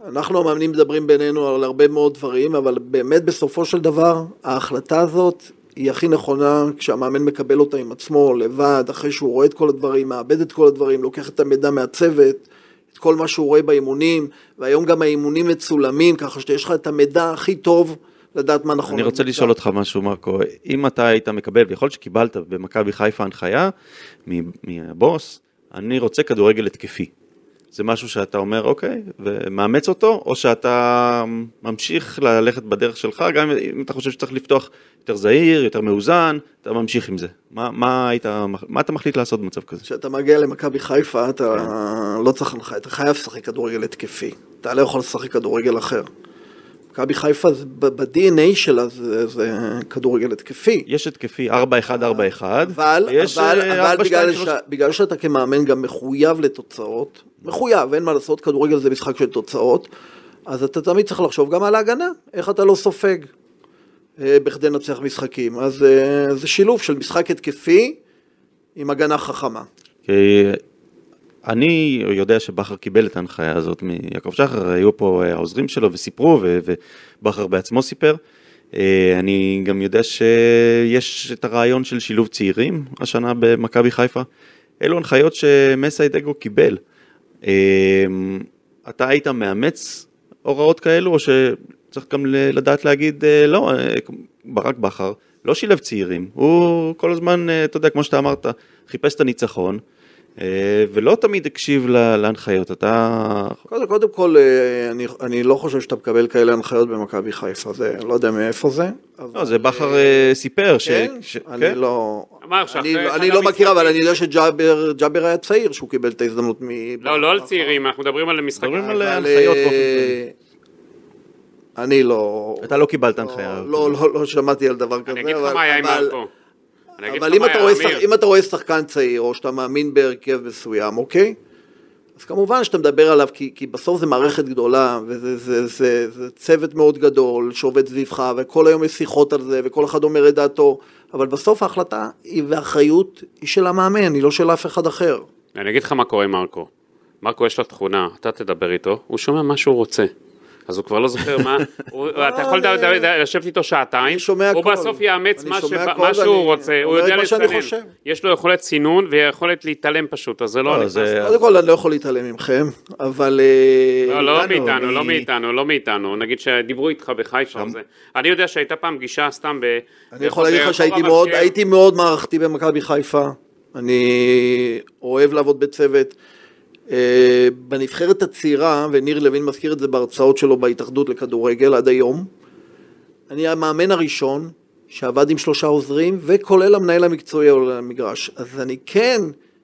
D: אנחנו המאמנים מדברים בינינו על הרבה מאוד דברים, אבל באמת בסופו של דבר ההחלטה הזאת היא הכי נכונה כשהמאמן מקבל אותה עם עצמו, לבד, אחרי שהוא רואה את כל הדברים, מאבד את כל הדברים, לוקח את המידע מהצוות, את כל מה שהוא רואה באימונים, והיום גם האימונים מצולמים, ככה שיש לך את המידע הכי טוב לדעת מה נכון.
A: אני רוצה לשאול אותך משהו, מרקו. אם אתה היית מקבל, ויכול להיות שקיבלת במכבי חיפה הנחיה מהבוס, אני רוצה כדורגל התקפי. זה משהו שאתה אומר אוקיי, ומאמץ אותו, או שאתה ממשיך ללכת בדרך שלך, גם אם אתה חושב שצריך לפתוח יותר זהיר, יותר מאוזן, אתה ממשיך עם זה. מה, מה, היית, מה אתה מחליט לעשות במצב כזה?
D: כשאתה מגיע למכבי חיפה, אתה לא צריך הנחיה, אתה חייב לשחק כדורגל התקפי. אתה לא יכול לשחק כדורגל אחר. מכבי חיפה ב-DNA שלה זה, זה כדורגל התקפי.
A: יש התקפי 4-1-4-1,
D: אבל, אבל, אה, אבל בגלל, ש... בגלל שאתה כמאמן גם מחויב לתוצאות, מחויב, אין מה לעשות, כדורגל זה משחק של תוצאות, אז אתה תמיד צריך לחשוב גם על ההגנה, איך אתה לא סופג אה, בכדי לנצח משחקים. אז אה, זה שילוב של משחק התקפי עם הגנה חכמה.
A: אני יודע שבכר קיבל את ההנחיה הזאת מיעקב שחר, היו פה העוזרים שלו וסיפרו, ובכר בעצמו סיפר. אה, אני גם יודע שיש את הרעיון של שילוב צעירים השנה במכבי חיפה. אלו הנחיות דגו קיבל. אה, אתה היית מאמץ הוראות כאלו, או שצריך גם לדעת להגיד, אה, לא, ברק בכר לא שילב צעירים, הוא כל הזמן, אתה יודע, כמו שאתה אמרת, חיפש את הניצחון. אה, ולא תמיד הקשיב להנחיות, אתה...
D: קודם, קודם כל, אה, אני, אני לא חושב שאתה מקבל כאלה הנחיות במכבי חיפה, זה, לא יודע מאיפה זה.
A: לא, זה בכר אה, סיפר.
D: כן? ש... אני כן? לא... אמר אני, אני לא מכיר, אבל אני יודע שג'אבר היה צעיר, שהוא קיבל את ההזדמנות מ...
C: לא, לא על צעירים, אנחנו מדברים על משחקים. מדברים
A: על הנחיות
D: אני לא...
A: אתה לא קיבלת הנחיה.
D: לא, לא, לא שמעתי על דבר כזה,
C: אני אגיד לך מה היה עם פה.
D: אבל אם אתה, רואה שח... אם אתה רואה שחקן צעיר, או שאתה מאמין בהרכב מסוים, אוקיי? אז כמובן שאתה מדבר עליו, כי, כי בסוף זה מערכת גדולה, וזה זה, זה, זה צוות מאוד גדול שעובד סביבך, וכל היום יש שיחות על זה, וכל אחד אומר את דעתו, אבל בסוף ההחלטה היא והאחריות היא של המאמן, היא לא של אף אחד אחר.
C: אני אגיד לך מה קורה עם מרקו. מרקו יש לו תכונה, אתה תדבר איתו, הוא שומע מה שהוא רוצה. אז הוא כבר לא זוכר מה, אתה יכול לשבת איתו שעתיים, הוא בסוף יאמץ מה שהוא רוצה, הוא יודע לסנן, יש לו יכולת סינון ויכולת להתעלם פשוט, אז זה לא, לא נכנס.
D: קודם כל אני לא יכול להתעלם מכם, אבל...
C: אה, לא, לא מאיתנו, לא מאיתנו, לא מאיתנו, נגיד שדיברו איתך בחיפה, אני יודע שהייתה פעם פגישה סתם ב...
D: אני יכול להגיד לך שהייתי מאוד מערכתי במכבי חיפה, אני אוהב לעבוד בצוות. אה, בנבחרת הצעירה, וניר לוין מזכיר את זה בהרצאות שלו בהתאחדות לכדורגל עד היום, אני המאמן הראשון שעבד עם שלושה עוזרים, וכולל המנהל המקצועי על המגרש. אז אני כן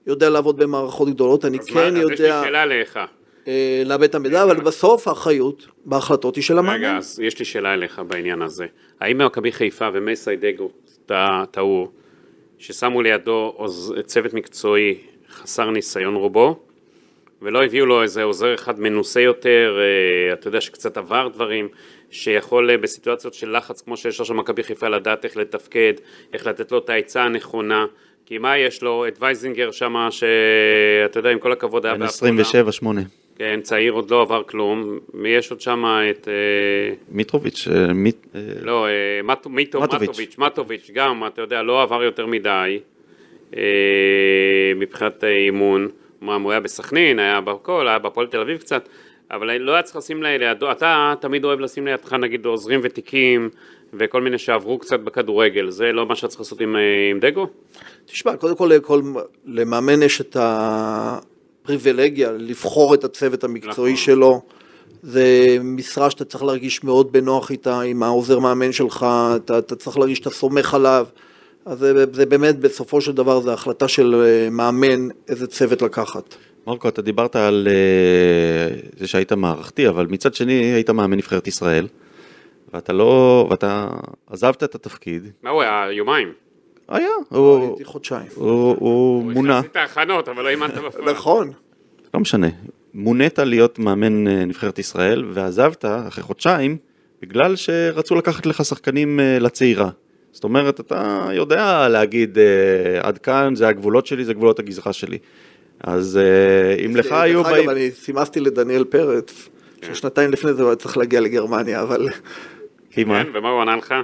D: יודע לעבוד במערכות גדולות, אני כן מה, יודע... אז יש
C: לי שאלה אליך.
D: אה, לאבד את המידע, אבל בסוף האחריות בהחלטות היא של המאמן.
C: רגע, אז יש לי שאלה אליך בעניין הזה. האם מכבי חיפה ומסיידגו טעו, ששמו לידו צוות מקצועי חסר ניסיון רובו, ולא הביאו לו איזה עוזר אחד מנוסה יותר, אה, אתה יודע שקצת עבר דברים, שיכול אה, בסיטואציות של לחץ כמו שיש שם מכבי חיפה לדעת איך לתפקד, איך לתת לו את העצה הנכונה, כי מה יש לו? את וייזינגר שם, שאתה יודע, עם כל הכבוד היה
A: באפונה. 27-8.
C: כן, צעיר עוד לא עבר כלום. יש עוד שם? את... אה,
A: מיטרוביץ'.
C: מיט... לא, מט... מיטו, מטוביץ'. מטוביץ', מטוביץ', גם, אתה יודע, לא עבר יותר מדי מבחינת אימון. אמנם הוא היה בסכנין, היה בכל, היה בפועל תל אביב קצת, אבל לא היה צריך לשים לידו, אתה תמיד אוהב לשים לידך נגיד עוזרים ותיקים וכל מיני שעברו קצת בכדורגל, זה לא מה שאתה צריך לעשות עם, אה, עם דגו?
D: תשמע, קודם כל לכל, למאמן יש את הפריבילגיה לבחור את הצוות המקצועי נכון. שלו. זה משרה שאתה צריך להרגיש מאוד בנוח איתה, עם העוזר מאמן שלך, אתה, אתה צריך להרגיש שאתה סומך עליו. אז זה, זה באמת, בסופו של דבר, זו החלטה של אה, מאמן איזה צוות לקחת.
A: מרקו, אתה דיברת על אה, זה שהיית מערכתי, אבל מצד שני היית מאמן נבחרת ישראל, ואתה לא, ואתה עזבת את התפקיד.
C: מה הוא היה? יומיים.
A: היה,
D: הוא... הייתי חודשיים.
A: הוא מונה.
C: עשית הכנות, אבל לא אימנת בפועל.
D: נכון.
A: לא משנה. מונית להיות מאמן אה, נבחרת ישראל, ועזבת אחרי חודשיים, בגלל שרצו לקחת לך שחקנים לצעירה. זאת אומרת, אתה יודע להגיד, אה, עד כאן זה הגבולות שלי, זה גבולות הגזרה שלי. אז אה, אם לך היו.
D: דרך אגב, אני סימסתי לדניאל פרץ, ששנתיים לפני זה הוא היה צריך להגיע לגרמניה, אבל...
A: כי מה?
C: כן, ומה הוא ענה לך?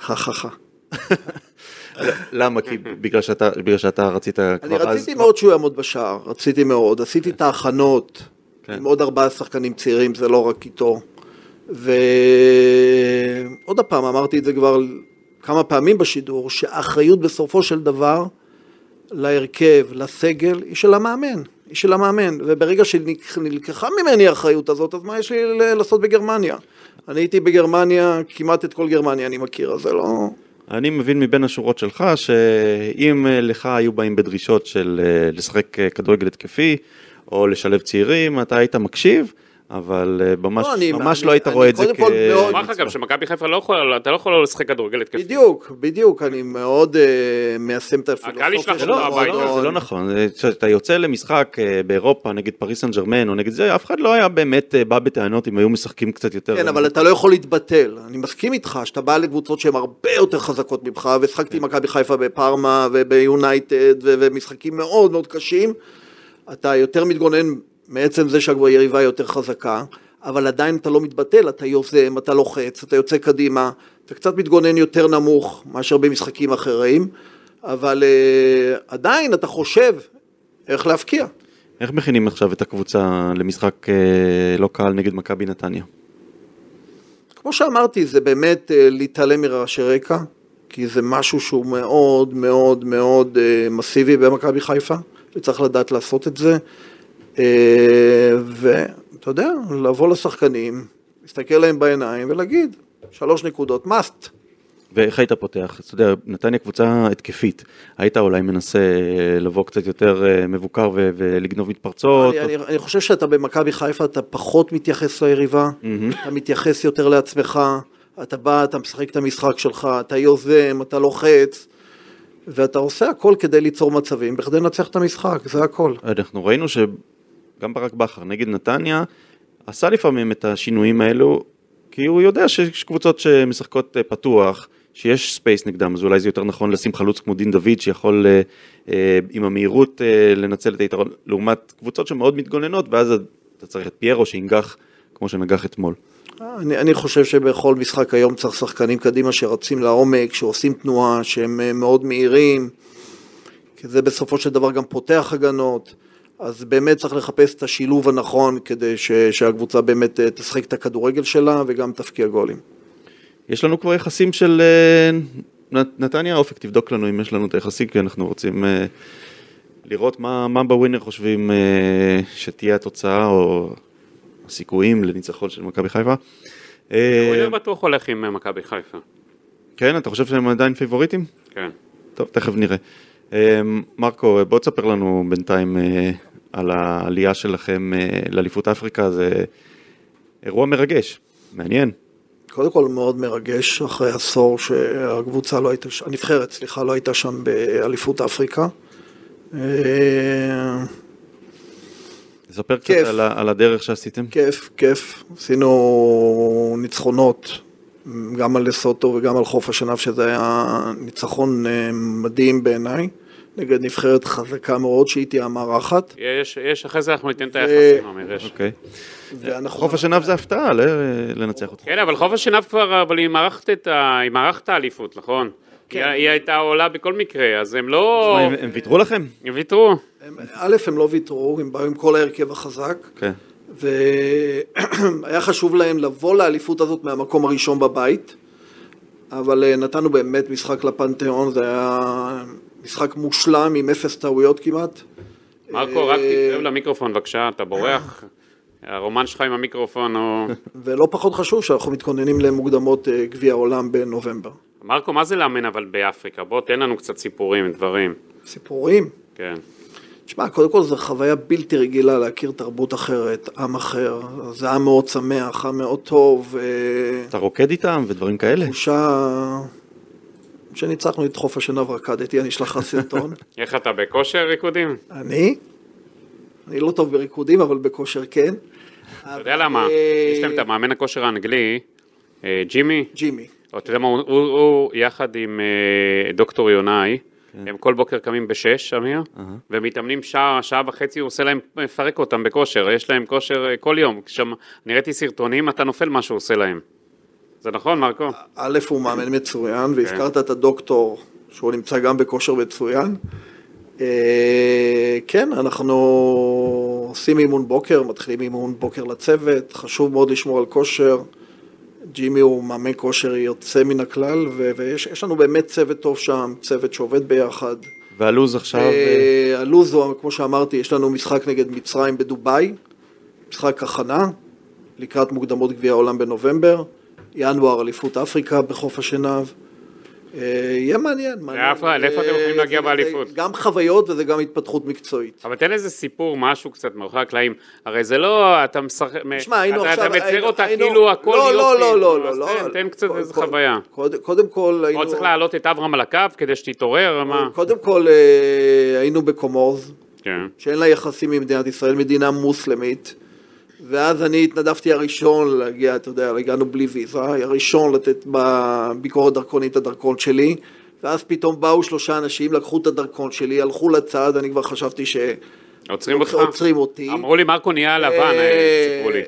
D: חה חה חה.
A: למה? כי בגלל שאתה, בגלל שאתה רצית כבר
D: אז... אני רציתי מאוד שהוא יעמוד בשער, רציתי מאוד. עשיתי את ההכנות כן. עם עוד ארבעה שחקנים צעירים, זה לא רק איתו. ועוד פעם, אמרתי את זה כבר כמה פעמים בשידור, שהאחריות בסופו של דבר להרכב, לסגל, היא של המאמן. היא של המאמן, וברגע שנלקחה ממני האחריות הזאת, אז מה יש לי לעשות בגרמניה? אני הייתי בגרמניה, כמעט את כל גרמניה אני מכיר, אז זה לא...
A: אני מבין מבין השורות שלך, שאם לך היו באים בדרישות של אה, לשחק אה, כדורגל התקפי, או לשלב צעירים, אתה היית מקשיב, אבל אה, ממש לא, אני, ממש אני, לא היית אני, רואה את זה כ...
C: אני אומר לך גם שמכבי חיפה לא יכולה, אתה לא יכול לשחק כדורגל התקפי.
D: בדיוק, בדיוק, אני מאוד uh, מיישם את הפילוסופיה
C: של המועדון.
A: זה לא נכון, כשאתה יוצא למשחק uh, באירופה נגד פריס סן ג'רמן או נגד זה, אף אחד לא היה באמת בא בטענות אם היו משחקים קצת יותר.
D: כן, אבל אתה לא יכול להתבטל. אני מסכים איתך שאתה בא לקבוצות שהן הרבה יותר חזקות ממך, ושחקתי עם מכבי חיפה בפארמה וביונייטד ומשחקים מאוד מאוד קשים. אתה יותר מתגונן מעצם זה שהיריבה יותר חזקה, אבל עדיין אתה לא מתבטל, אתה יוזם, אתה לוחץ, אתה יוצא קדימה, אתה קצת מתגונן יותר נמוך מאשר במשחקים אחרים, אבל uh, עדיין אתה חושב איך להבקיע.
A: איך מכינים עכשיו את הקבוצה למשחק uh, לא קל נגד מכבי נתניה?
D: כמו שאמרתי, זה באמת uh, להתעלם מרעשי רקע, כי זה משהו שהוא מאוד מאוד מאוד uh, מסיבי במכבי חיפה, וצריך לדעת לעשות את זה. אה, ואתה יודע, לבוא לשחקנים, להסתכל להם בעיניים ולהגיד, שלוש נקודות, must.
A: ואיך היית פותח? אתה יודע, נתניה קבוצה התקפית, היית אולי מנסה לבוא קצת יותר אה, מבוקר ו- ולגנוב מתפרצות?
D: אני, או... אני, אני חושב שאתה במכבי חיפה, אתה פחות מתייחס ליריבה, mm-hmm. אתה מתייחס יותר לעצמך, אתה בא, אתה משחק את המשחק שלך, אתה יוזם, אתה לוחץ. ואתה עושה הכל כדי ליצור מצבים, בכדי לנצח את המשחק, זה הכל.
A: אנחנו ראינו ש... גם ברק בכר נגד נתניה, עשה לפעמים את השינויים האלו, כי הוא יודע שיש קבוצות שמשחקות אה, פתוח, שיש space נגדם, אז אולי זה יותר נכון לשים חלוץ כמו דין דוד שיכול אה, אה, עם המהירות לנצל את היתרון, לעומת קבוצות שמאוד מתגוננות, ואז אתה צריך את פיירו שינגח כמו שנגח אתמול.
D: אני, אני חושב שבכל משחק היום צריך שחקנים קדימה שרצים לעומק, שעושים תנועה, שהם מאוד מהירים, כי זה בסופו של דבר גם פותח הגנות. אז באמת צריך לחפש את השילוב הנכון כדי ש, שהקבוצה באמת אה, תשחק את הכדורגל שלה וגם תפקיע גולים.
A: יש לנו כבר יחסים של אה, נתניה, אופק תבדוק לנו אם יש לנו את היחסים, כי אנחנו רוצים אה, לראות מה, מה בווינר חושבים שתהיה התוצאה או הסיכויים לניצחון של מכבי חיפה.
C: ווינר בטוח הולך עם מכבי חיפה.
A: כן, אתה חושב שהם עדיין פיבוריטים?
C: כן.
A: טוב, תכף נראה. מרקו, בוא תספר לנו בינתיים על העלייה שלכם אה, לאליפות אפריקה, זה אירוע מרגש, מעניין.
D: קודם כל מאוד מרגש, אחרי עשור שהקבוצה לא הייתה, הנבחרת, סליחה, לא הייתה שם באליפות אפריקה.
A: אה, ספר קצת על, על הדרך שעשיתם.
D: כיף, כיף. עשינו ניצחונות גם על לסוטו וגם על חוף השנהב, שזה היה ניצחון אה, מדהים בעיניי, נגד נבחרת חזקה מאוד שהיא תהיה המארחת.
C: יש, יש, אחרי זה אנחנו ניתן את היחסים, אמיר, יש.
A: אוקיי. חוף השנהב זה הפתעה, לנצח אותך.
C: כן, אבל חוף השנהב כבר, אבל היא מארחת את האליפות, נכון? כן. היא הייתה עולה בכל מקרה, אז הם לא...
A: הם ויתרו לכם?
C: הם ויתרו.
D: א', הם לא ויתרו, הם באו עם כל ההרכב החזק. כן. והיה חשוב להם לבוא לאליפות הזאת מהמקום הראשון בבית, אבל אה, נתנו באמת משחק לפנתיאון, זה היה משחק מושלם עם אפס טעויות כמעט.
C: מרקו, רק אה, תתקרב למיקרופון בבקשה, אתה בורח. הרומן שלך עם המיקרופון הוא...
D: ולא פחות חשוב שאנחנו מתכוננים למוקדמות אה, גביע העולם בנובמבר.
C: מרקו, מה זה לאמן אבל באפריקה? בוא תן לנו קצת סיפורים, דברים.
D: סיפורים?
C: כן.
D: תשמע, קודם כל זו חוויה בלתי רגילה להכיר תרבות אחרת, עם אחר. זה עם מאוד שמח, עם מאוד טוב.
A: אתה רוקד איתם ודברים כאלה?
D: תחושה... כשניצחנו את חוף השנהב רקדתי, אני אשלח לך סרטון.
C: איך אתה בכושר ריקודים?
D: אני? אני לא טוב בריקודים, אבל בכושר כן.
C: אתה יודע למה? אה, יש להם את המאמן הכושר האנגלי, אה, ג'ימי.
D: ג'ימי.
C: אתה יודע מה, הוא יחד עם אה, דוקטור יונאי. כן. הם כל בוקר קמים בשש, אמיר. ומתאמנים שעה, שעה וחצי, הוא עושה להם, מפרק אותם בכושר, יש להם כושר כל יום. אני ראיתי סרטונים, אתה נופל מה שהוא עושה להם. זה נכון, מרקו?
D: א', הוא מאמן מצוין, והזכרת כן. את הדוקטור, שהוא נמצא גם בכושר מצוין. אה, כן, אנחנו עושים אימון בוקר, מתחילים אימון בוקר לצוות, חשוב מאוד לשמור על כושר. ג'ימי הוא מאמן כושר יוצא מן הכלל, ויש לנו באמת צוות טוב שם, צוות שעובד ביחד.
A: והלו"ז עכשיו?
D: הלו"ז הוא, כמו שאמרתי, יש לנו משחק נגד מצרים בדובאי, משחק הכנה, לקראת מוקדמות גביע העולם בנובמבר, ינואר אליפות אפריקה בחוף השנהב. אה, יהיה מעניין.
C: לאיפה אתם הולכים להגיע באליפות?
D: גם חוויות וזה גם התפתחות מקצועית.
C: אבל תן איזה סיפור, משהו קצת מאחורי הקלעים. הרי זה לא, אתה משחק,
D: תשמע, היינו עכשיו...
C: אתה מצייר אותה כאילו הכל
D: לא, לא, לא, לא, לא.
C: תן קצת איזה חוויה.
D: קודם כל היינו...
C: או צריך להעלות את אברהם על הקו כדי שתתעורר, מה?
D: קודם כל אה, היינו בקומורס, כן. שאין לה יחסים עם מדינת ישראל, מדינה מוסלמית. ואז אני התנדבתי הראשון להגיע, אתה יודע, הגענו בלי ויזה, הראשון לתת בביקורת דרכונית את הדרכון שלי, ואז פתאום באו שלושה אנשים, לקחו את הדרכון שלי, הלכו לצד, אני כבר חשבתי ש...
C: עוצרים אותך?
D: עוצרים אותי.
C: אמרו לי מרקו נהיה לבן, אה, סיפרו לי.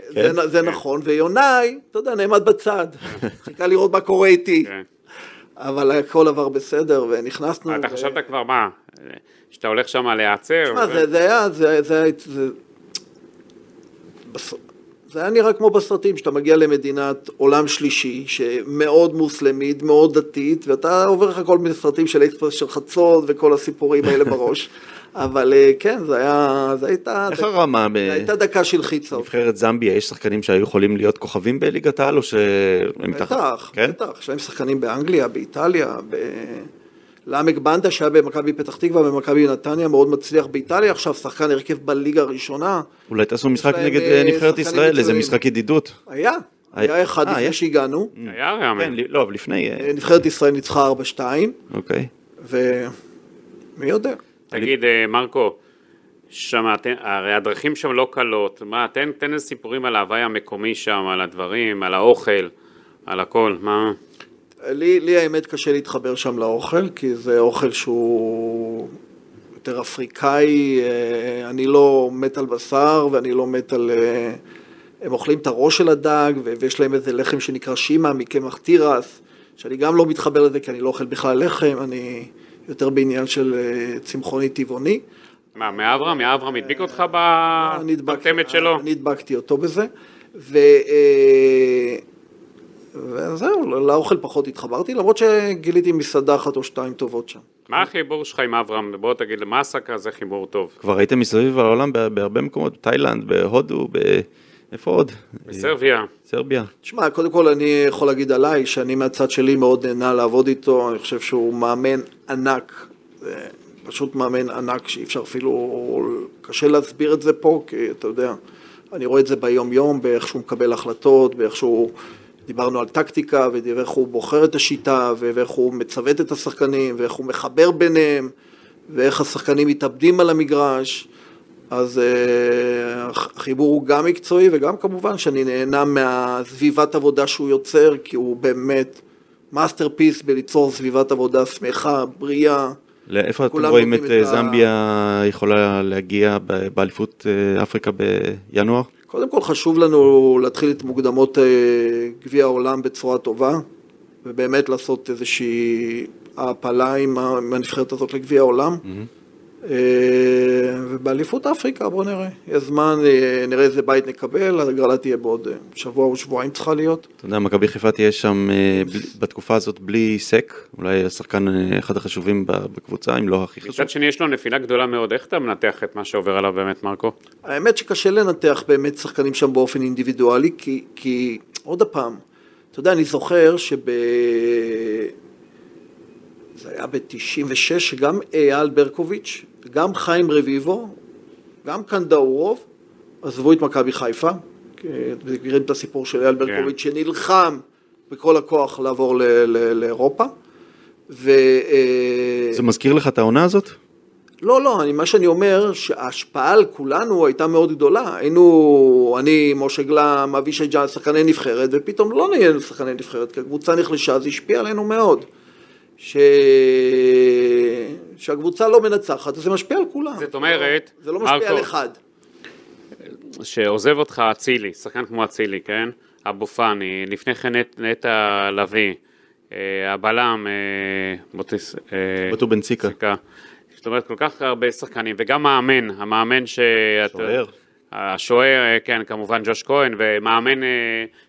D: זה כן. נכון, ויונאי, אתה יודע, נעמד בצד, חיכה לראות מה קורה איתי. כן. אבל הכל עבר בסדר, ונכנסנו.
C: אתה חשבת כבר מה, שאתה הולך שם להיעצר?
D: תשמע, זה היה, זה היה... זה היה נראה כמו בסרטים, שאתה מגיע למדינת עולם שלישי, שמאוד מוסלמית, מאוד דתית, ואתה עובר לך כל מיני סרטים של אקספרס של חצות וכל הסיפורים האלה בראש. אבל אה, כן, זה היה, זה הייתה,
A: איך הרמה?
D: זה הייתה דקה של חיצה.
A: נבחרת זמביה, יש שחקנים שהיו יכולים להיות כוכבים בליגת העל, או שהם
D: מתחת? בטח, כן? בטח, יש להם שחקנים באנגליה, באיטליה, ב... לעמק בנדה שהיה במכבי פתח תקווה במכבי נתניה, מאוד מצליח באיטליה, עכשיו שחקן הרכב בליגה הראשונה.
A: אולי תעשו משחק נגד אה, נבחרת ישראל, איזה משחק ידידות.
D: היה, היה אחד לפני שהגענו.
C: היה ראמן. כן,
A: לא, אבל לפני...
D: אה, נבחרת ישראל ניצחה 4-2.
A: אוקיי.
D: ומי יודע.
C: תגיד, אה, מרקו, שם, הרי הדרכים שם לא קלות, מה, תן איזה סיפורים על ההוואי המקומי שם, על הדברים, על האוכל, על הכל, מה...
D: לי, לי האמת קשה להתחבר שם לאוכל, כי זה אוכל שהוא יותר אפריקאי, אה, אני לא מת על בשר ואני לא מת על... אה, הם אוכלים את הראש של הדג ויש להם איזה לחם שנקרא שימה מקמח תירס, שאני גם לא מתחבר לזה כי אני לא אוכל בכלל לחם, אני יותר בעניין של אה, צמחוני טבעוני.
C: מה, מאברהם? מאברהם הדביק אותך בתמת שלו?
D: אני הדבקתי אותו בזה. ו... וזהו, לאוכל פחות התחברתי, למרות שגיליתי מסעדה אחת או שתיים טובות שם.
C: מה החיבור שלך עם אברהם? בוא תגיד, למה עסקה זה חיבור טוב?
A: כבר הייתם מסביב העולם בהרבה מקומות, בתאילנד, בהודו, ב... איפה עוד?
C: בסרביה.
A: סרביה.
D: תשמע, קודם כל אני יכול להגיד עליי, שאני מהצד שלי מאוד נהנה לעבוד איתו, אני חושב שהוא מאמן ענק, פשוט מאמן ענק שאי אפשר אפילו, קשה להסביר את זה פה, כי אתה יודע, אני רואה את זה ביום יום, באיך שהוא מקבל החלטות, באיך שהוא... דיברנו על טקטיקה ואיך הוא בוחר את השיטה ואיך הוא מצוות את השחקנים ואיך הוא מחבר ביניהם ואיך השחקנים מתאבדים על המגרש אז uh, החיבור הוא גם מקצועי וגם כמובן שאני נהנה מהסביבת עבודה שהוא יוצר כי הוא באמת masterpiece בליצור סביבת עבודה שמחה, בריאה.
A: לאיפה אתם רואים את, את אה, זמביה יכולה להגיע באליפות אה, אפריקה בינואר?
D: קודם כל חשוב לנו להתחיל את מוקדמות אה, גביע העולם בצורה טובה, ובאמת לעשות איזושהי העפלה עם הנבחרת הזאת לגביע העולם. Mm-hmm. ובאליפות אפריקה בואו נראה, יש זמן, אה, נראה איזה בית נקבל, הגרלה תהיה בעוד שבוע או שבועיים צריכה להיות.
A: אתה יודע, מכבי חיפה תהיה שם בתקופה הזאת בלי סק, אולי השחקן אחד החשובים בקבוצה, אם לא הכי חשוב.
C: מצד שני יש לו נפילה גדולה מאוד, איך אתה מנתח את מה שעובר עליו באמת, מרקו?
D: האמת שקשה לנתח באמת שחקנים שם באופן אינדיבידואלי, כי, כי עוד פעם, אתה יודע, אני זוכר שב... זה היה ב-96, שגם אייל ברקוביץ', גם חיים רביבו, גם קנדאורוב, עזבו את מכבי חיפה, מכירים את הסיפור של אייל ברקוביץ', כן. שנלחם בכל הכוח לעבור לאירופה. ו...
A: אה, זה מזכיר לך את העונה הזאת?
D: לא, לא, אני, מה שאני אומר, שההשפעה על כולנו הייתה מאוד גדולה. היינו, אני, משה גלם, אבישי ג'אן, שחקני נבחרת, ופתאום לא נהיינו שחקני נבחרת, כי הקבוצה נחלשה, זה השפיע עלינו מאוד. ש... שהקבוצה לא מנצחת, אז זה משפיע על כולם.
C: זאת אומרת,
D: זה לא משפיע על אחד.
C: שעוזב אותך אצילי, שחקן כמו אצילי, כן? אבו פאני, לפני כן נטע לביא, אה, הבלם, אה,
A: בוטיס... בוטו בן ציקה.
C: זאת אומרת, כל כך הרבה שחקנים, וגם מאמן, המאמן ש...
A: שוער.
C: השוער, אה, כן, כמובן ג'וש כהן, ומאמן אה,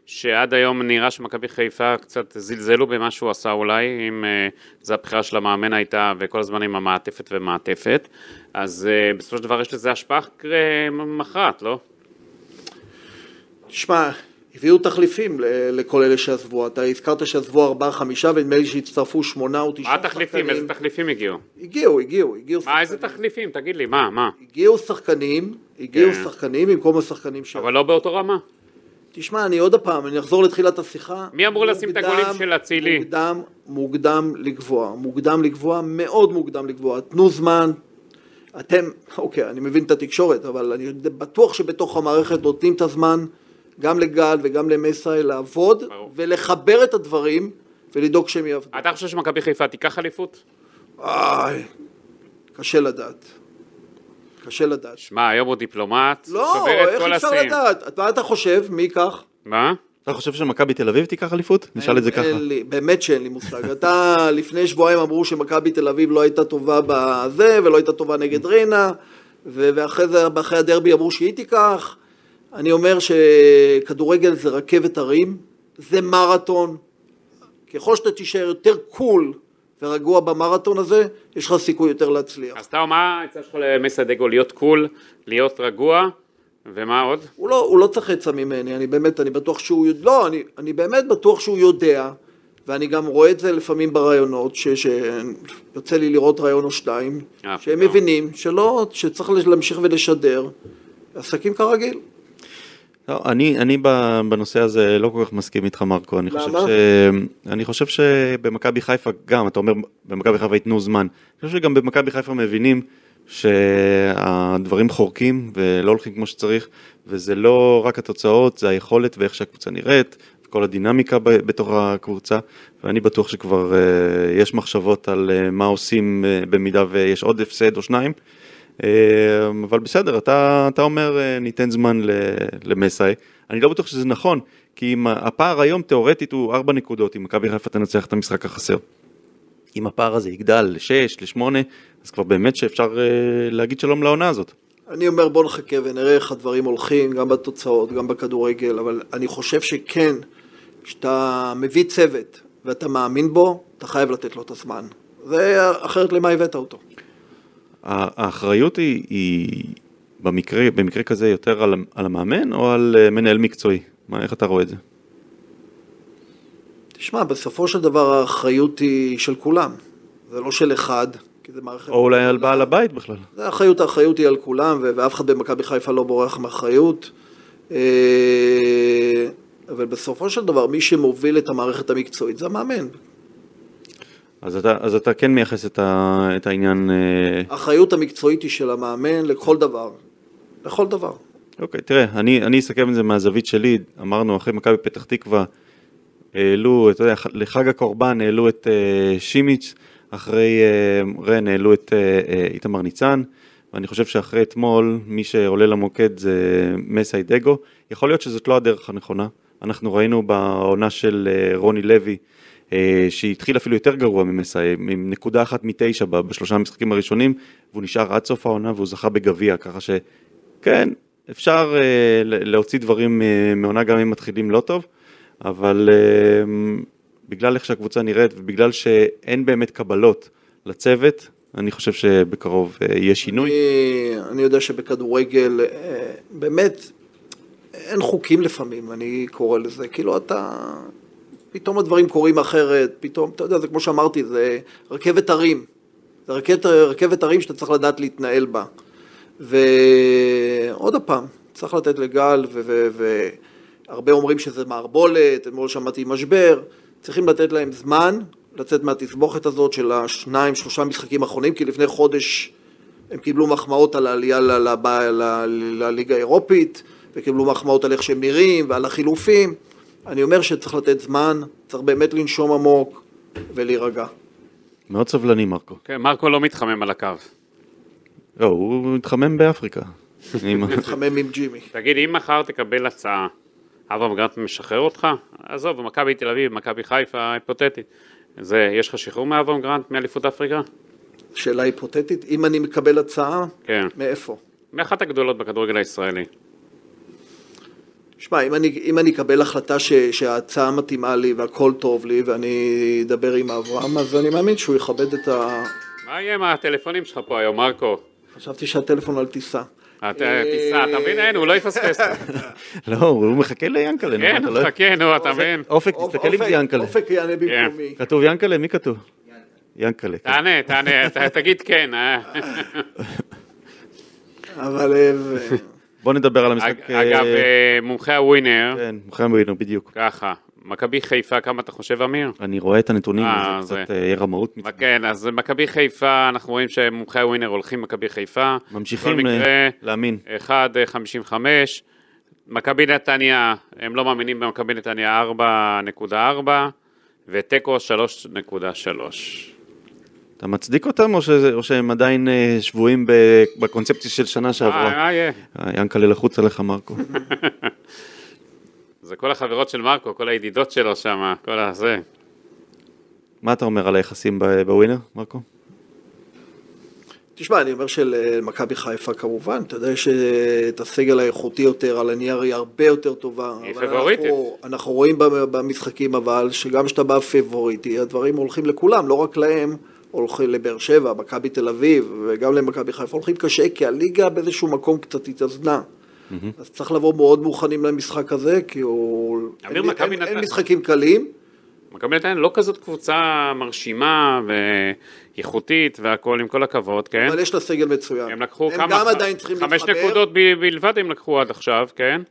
C: שעד היום נראה שמכבי חיפה קצת זלזלו במה שהוא עשה אולי, אם אה, זו הבחירה של המאמן הייתה, וכל הזמן עם המעטפת ומעטפת, אז בסופו של דבר יש לזה השפעה מכרעת, לא?
D: תשמע, הביאו תחליפים לכל אלה שעזבו, אתה הזכרת שעזבו ארבעה חמישה ונדמה לי שהצטרפו שמונה או תשעה
C: שחקנים. מה התחליפים? איזה תחליפים הגיעו?
D: הגיעו, הגיעו, הגיעו
C: שחקנים. מה, איזה תחליפים? תגיד לי, מה, מה?
D: הגיעו שחקנים, הגיעו כן. שחקנים במקום השחקנים
C: שלנו. אבל לא באותו רמה.
D: תשמע, אני עוד פעם, אני אחזור לתחילת השיחה.
C: מי אמור לשים את הגולים של אצילי?
D: מוקדם, מוקדם לגבוה, מוקדם לגבוה, מאוד מוקדם לגבוה. תנו זמן, אתם, אוקיי, אני מבין את התקשורת, אבל אני בטוח שבתוך המערכת נותנים את הזמן. גם לגל וגם למסאי לעבוד ברור. ולחבר את הדברים ולדאוג שהם יעבדו.
C: אתה חושב שמכבי חיפה תיקח אליפות?
D: איי, קשה לדעת. קשה לדעת.
C: שמע, היום הוא דיפלומט,
D: לא, שובר את כל השיאים. לא, איך אפשר לדעת? מה אתה חושב? מי ייקח?
C: מה?
A: אתה חושב שמכבי תל אביב תיקח אליפות? נשאל את זה ככה.
D: לי, באמת שאין לי מושג. אתה, לפני שבועיים אמרו שמכבי תל אביב לא הייתה טובה בזה, ולא הייתה טובה נגד ריינה, ואחרי זה, אחרי הדרבי אמרו שהיא תיקח. אני אומר שכדורגל זה רכבת הרים, זה מרתון. ככל שאתה תישאר יותר קול ורגוע במרתון הזה, יש לך סיכוי יותר להצליח.
C: אז אתה אומר, העצה שלך למסעדגו להיות קול, להיות רגוע, ומה עוד?
D: הוא לא, הוא לא צריך עצה ממני, אני באמת, אני בטוח שהוא, לא, אני, אני באמת בטוח שהוא יודע, ואני גם רואה את זה לפעמים ברעיונות, שיוצא לי לראות רעיון או שתיים, אה, שהם מבינים שלא, שצריך להמשיך ולשדר, עסקים כרגיל.
A: לא, אני, אני בנושא הזה לא כל כך מסכים איתך מרקו, אני חושב, ש... אני חושב שבמכבי חיפה גם, אתה אומר במכבי חיפה ייתנו זמן, אני חושב שגם במכבי חיפה מבינים שהדברים חורקים ולא הולכים כמו שצריך, וזה לא רק התוצאות, זה היכולת ואיך שהקבוצה נראית, וכל הדינמיקה בתוך הקבוצה, ואני בטוח שכבר אה, יש מחשבות על אה, מה עושים אה, במידה ויש עוד הפסד או שניים. אמ, אבל בסדר, אתה, אתה אומר אה, ניתן זמן למסאי, אני לא בטוח שזה נכון, כי אם הפער היום תאורטית הוא 4 נקודות, אם מכבי חיפה תנצח את המשחק החסר. אם הפער הזה יגדל ל-6, ל-8, אז כבר באמת שאפשר uh, להגיד שלום לעונה הזאת.
D: אני אומר בוא נחכה ונראה איך הדברים הולכים, גם בתוצאות, גם בכדורגל, אבל אני חושב שכן, כשאתה מביא צוות ואתה מאמין בו, אתה חייב לתת לו את הזמן. זה אחרת למה הבאת אותו.
A: האחריות היא, היא במקרה, במקרה כזה יותר על, על המאמן או על אה, מנהל מקצועי? מה, איך אתה רואה את זה?
D: תשמע, בסופו של דבר האחריות היא של כולם, זה לא של אחד, כי זה מערכת...
A: או אולי על בעל הבית בכלל.
D: זה האחריות, האחריות היא על כולם, ואף אחד במכבי חיפה לא בורח מאחריות. אה, אבל בסופו של דבר, מי שמוביל את המערכת המקצועית זה המאמן.
A: אז אתה, אז אתה כן מייחס את, ה, את העניין...
D: אה, האחריות המקצועית היא של המאמן לכל דבר. לכל דבר.
A: אוקיי, תראה, אני, אני אסכם את זה מהזווית שלי, אמרנו אחרי מכבי פתח תקווה, העלו, אתה יודע, לחג הקורבן העלו את uh, שימיץ', אחרי uh, רן העלו את uh, איתמר ניצן, ואני חושב שאחרי אתמול, מי שעולה למוקד זה מסי דגו. יכול להיות שזאת לא הדרך הנכונה. אנחנו ראינו בעונה של uh, רוני לוי, שהתחיל אפילו יותר גרוע ממסאי, עם נקודה אחת מתשע בשלושה המשחקים הראשונים, והוא נשאר עד סוף העונה והוא זכה בגביע, ככה שכן, אפשר אה, להוציא דברים אה, מעונה גם אם מתחילים לא טוב, אבל בגלל איך שהקבוצה נראית ובגלל שאין באמת קבלות לצוות, אני חושב שבקרוב יהיה שינוי.
D: אני, אני יודע שבכדורגל, באמת, אין חוקים לפעמים, אני קורא לזה, כאילו אתה, פתאום הדברים קורים אחרת, פתאום, אתה יודע, זה כמו שאמרתי, זה רכבת הרים. זה רכבת, רכבת הרים שאתה צריך לדעת להתנהל בה. ועוד פעם, צריך לתת לגל, והרבה אומרים שזה מערבולת, אתמול שמעתי משבר, צריכים לתת להם זמן לצאת מהתסבוכת הזאת של השניים, שלושה משחקים האחרונים, כי לפני חודש הם קיבלו מחמאות על העלייה לליגה האירופית, וקיבלו מחמאות על איך שהם נראים ועל החילופים. אני אומר שצריך לתת זמן, צריך באמת לנשום עמוק ולהירגע.
A: מאוד סבלני מרקו.
C: כן, מרקו לא מתחמם על הקו.
A: לא, הוא מתחמם באפריקה.
D: מתחמם עם ג'ימי.
C: תגיד, אם מחר תקבל הצעה, אברהם גרנט משחרר אותך? עזוב, מכבי תל אביב, מכבי חיפה, היפותטית. זה, יש לך שחרור מאברהם גרנט מאליפות אפריקה?
D: שאלה היפותטית, אם אני מקבל הצעה,
C: כן.
D: מאיפה?
C: מאחת הגדולות בכדורגל הישראלי.
D: שמע, אם אני, אם אני אקבל החלטה ש, שההצעה מתאימה לי והכל טוב לי ואני אדבר עם אברהם, אז אני מאמין שהוא יכבד את ה...
C: מה יהיה עם הטלפונים שלך פה היום, מרקו?
D: חשבתי שהטלפון על טיסה.
C: טיסה, אתה מבין? אין, הוא לא יפספס.
A: לא, הוא מחכה ליאנקלה.
C: כן, הוא מחכה, נו, אתה מבין?
A: אופק, תסתכל אם זה יאנקלה.
D: אופק יענה במקומי.
A: כן. כתוב יאנקלה? מי כתוב? יאנקלה.
C: כן. תענה, תענה, תגיד כן. אה.
D: אבל... אה,
A: בוא נדבר על המשחק.
C: אגב, מומחי הווינר.
A: כן, מומחי הווינר, בדיוק.
C: ככה. מכבי חיפה, כמה אתה חושב, אמיר?
A: אני רואה את הנתונים, זה קצת רמאות.
C: כן, אז מכבי חיפה, אנחנו רואים שמומחי הווינר הולכים מכבי חיפה.
A: ממשיכים להאמין.
C: 1.55. מכבי נתניה, הם לא מאמינים במכבי נתניה 4.4, ותיקו 3.3.
A: אתה מצדיק אותם, או, ש... או שהם עדיין שבויים בקונספציה של שנה שעברה?
C: אה, אה,
A: ינקלה לחוץ עליך, מרקו.
C: זה כל החברות של מרקו, כל הידידות שלו שם, כל הזה.
A: מה אתה אומר על היחסים בווינר, מרקו?
D: תשמע, אני אומר שלמכבי חיפה כמובן, אתה יודע שאת הסגל האיכותי יותר, על הנייר היא הרבה יותר טובה.
C: היא פבוריטית.
D: אנחנו, אנחנו רואים במשחקים אבל, שגם כשאתה בא פבוריטי, הדברים הולכים לכולם, לא רק להם, הולכים לבאר שבע, מכבי תל אביב, וגם למכבי חיפה, הולכים קשה, כי הליגה באיזשהו מקום קצת התאזנה. אז צריך לבוא מאוד מוכנים למשחק הזה, כי הוא... אין, אין, אין משחקים קלים.
C: מכבי נתניה לא כזאת קבוצה מרשימה ואיכותית והכל, עם כל הכבוד, כן?
D: אבל יש לה סגל מצוין.
C: הם לקחו
D: הם
C: כמה...
D: גם עדיין צריכים
C: חמש
D: להתחבר.
C: נקודות ב- בלבד הם לקחו עד עכשיו, כן?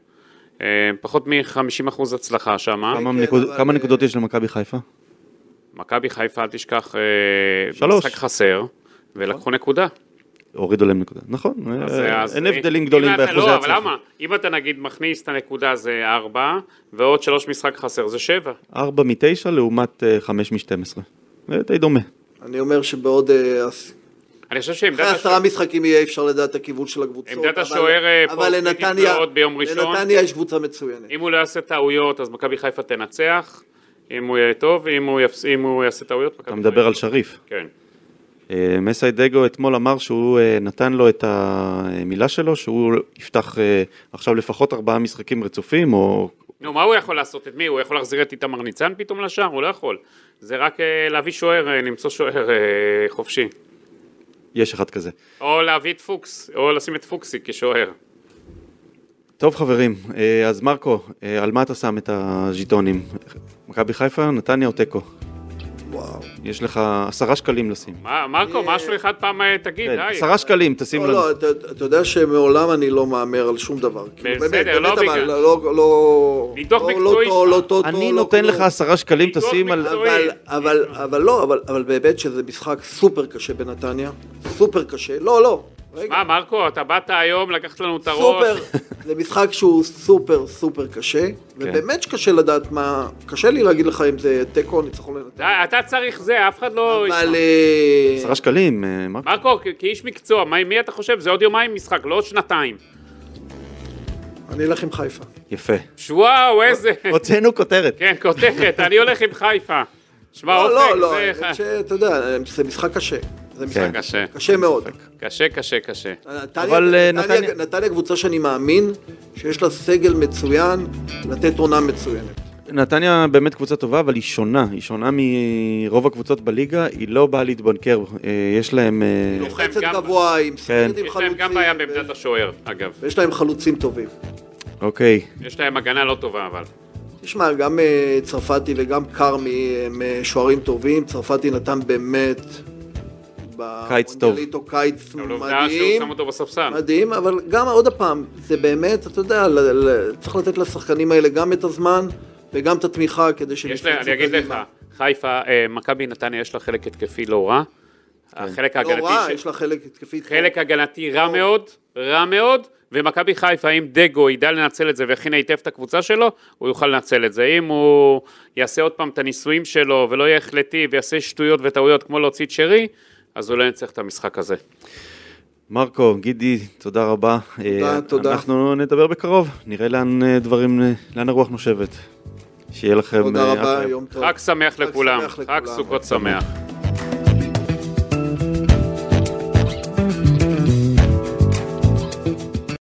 C: אה, פחות מ-50% הצלחה שם.
A: כמה,
D: כן,
A: נקוד...
D: אבל-
A: כמה נקודות יש למכבי חיפה?
C: מכבי חיפה, אל תשכח, אה,
A: שלוש.
C: משחק חסר, ולקחו נקודה.
A: הורידו להם נקודה. נכון,
C: אז-
A: אה,
C: אז
A: אין הבדלים
C: אם
A: גדולים באחוזי
C: לא, אבל
A: הצלחה.
C: למה? אם אתה נגיד מכניס את הנקודה זה 4, ועוד 3 משחק חסר זה 7.
A: 4 מ-9 לעומת 5 מ-12. זה די דומה.
D: אני אומר שבעוד... אה,
C: אני חושב שעמדת
D: אחרי עשרה משחקים יהיה אפשר לדעת את הכיוון של הקבוצות.
C: עמדת השוער, אה, פה
D: אבל
C: קריטית
D: לנתניה,
C: מאוד ביום ראשון.
D: לנתניה יש קבוצה מצוינת.
C: אם הוא לא יעשה טעויות, אז מכבי חיפה תנצח. אם הוא יהיה טוב, אם הוא, יפס... אם הוא יעשה טעויות,
A: אתה מדבר על שריף.
C: כן.
A: אה, מסיידגו אתמול אמר שהוא אה, נתן לו את המילה שלו, שהוא יפתח אה, עכשיו לפחות ארבעה משחקים רצופים, או...
C: נו, מה הוא יכול לעשות? את מי? הוא יכול להחזיר את איתמר ניצן פתאום לשער? הוא לא יכול. זה רק להביא שוער, למצוא שוער חופשי.
A: יש אחד כזה.
C: או להביא את פוקס, או לשים את פוקסי כשוער.
A: טוב חברים, אה, אז מרקו, אה, על מה אתה שם את הז'יטונים? מכבי חיפה, נתניה או תיקו?
D: וואו.
A: יש לך עשרה שקלים לשים.
C: מה, מרקו, משהו אחד פעם אה, תגיד,
A: כן,
C: די.
A: עשרה שקלים, תשים
D: לא,
A: לנו.
D: לא, אתה- אתה יודע שמעולם אני לא מהמר על שום דבר. כאילו,
C: בסדר, לא בגלל-
D: לא... לא-
C: ניתוח
D: לא-
C: מקצועי
D: לא. לא טוב,
A: אני
D: לא
A: נותן. לך עשרה שקלים,
C: ניתוח
A: תשים על...
C: מקצועי.
D: אבל, אבל, אבל לא, אבל באמת שזה משחק סופר קשה בנתניה, סופר קשה, לא, לא, רגע,
C: מה, מרקו, אתה באת היום, לקחת לנו את הראש.
D: סופר, זה משחק שהוא סופר סופר קשה, ובאמת שקשה לדעת מה, קשה לי להגיד לך אם זה תיקו או ניצחון לנתניה,
C: אתה צריך זה, אף אחד לא...
D: אבל אה,
A: עשרה שקלים, אה, מרקו.
C: מרקו, כאיש מקצוע, מה- מי אתה חושב? זה עוד יומיים משחק, לא עוד שנתיים.
D: אני אלך עם חיפה.
A: יפה.
C: וואו, איזה...
A: הוצאנו כותרת.
C: כן, כותרת, אני הולך עם חיפה. שמע,
D: לא,
C: אופק,
D: לא, לא,
C: זה
D: האמת שאתה יודע, זה משחק קשה, זה משחק
A: כן.
C: קשה.
D: קשה מאוד.
C: קשה, קשה, קשה.
D: נתניה-
A: אבל, אה,
D: נתניה-
A: נתניה-
D: נתניה קבוצה שאני מאמין שיש לה סגל מצוין לתת עונה מצוינת.
A: נתניה באמת קבוצה טובה, אבל היא שונה. היא שונה מרוב הקבוצות בליגה, היא לא באה להתבנקר. אה, יש להם... אה,
D: לוחצת גבוה עם
A: כן.
D: סרט עם
C: יש
D: חלוצים.
C: להם גם בעיה בעמדת השוער, אגב.
D: ויש להם חלוצים טובים.
A: אוקיי.
C: יש להם הגנה לא טובה, אבל.
D: תשמע, גם אה, צרפתי וגם כרמי הם אה, שוערים טובים, צרפתי נתן באמת...
A: קיץ טוב.
D: במונדיאליטו קיץ
C: אבל עובדה שהוא
D: מדהים,
C: שם אותו בספסל.
D: מדהים, אבל גם עוד פעם, זה באמת, אתה יודע, צריך לתת לשחקנים האלה גם את הזמן וגם את התמיכה כדי שהם
C: יש להם, אני אגיד לך, חיפה, אה, מכבי נתניה יש לה חלק התקפי לא רע. החלק
D: לא
C: ההגנתי,
D: רע,
C: ש-
D: יש לה חלק התקפי.
C: חלק הגנתי רע מאוד, רע מאוד, ומכבי חיפה, אם דגו ידע לנצל את זה ויכין היטב את הקבוצה שלו, הוא יוכל לנצל את זה. אם הוא יעשה עוד פעם את הניסויים שלו ולא יהיה החלטי ויעשה שטויות וטעויות כמו להוציא את שרי, אז לא ינצח את המשחק הזה.
A: מרקו, גידי, תודה רבה.
D: תודה,
A: אה,
D: תודה.
A: אנחנו נדבר בקרוב, נראה לאן אה, דברים, אה, לאן הרוח נושבת. שיהיה לכם...
D: תודה רבה. יום טוב.
C: חג שמח
D: חג
C: לכולם,
D: שמח
C: חג. סוכות שמח.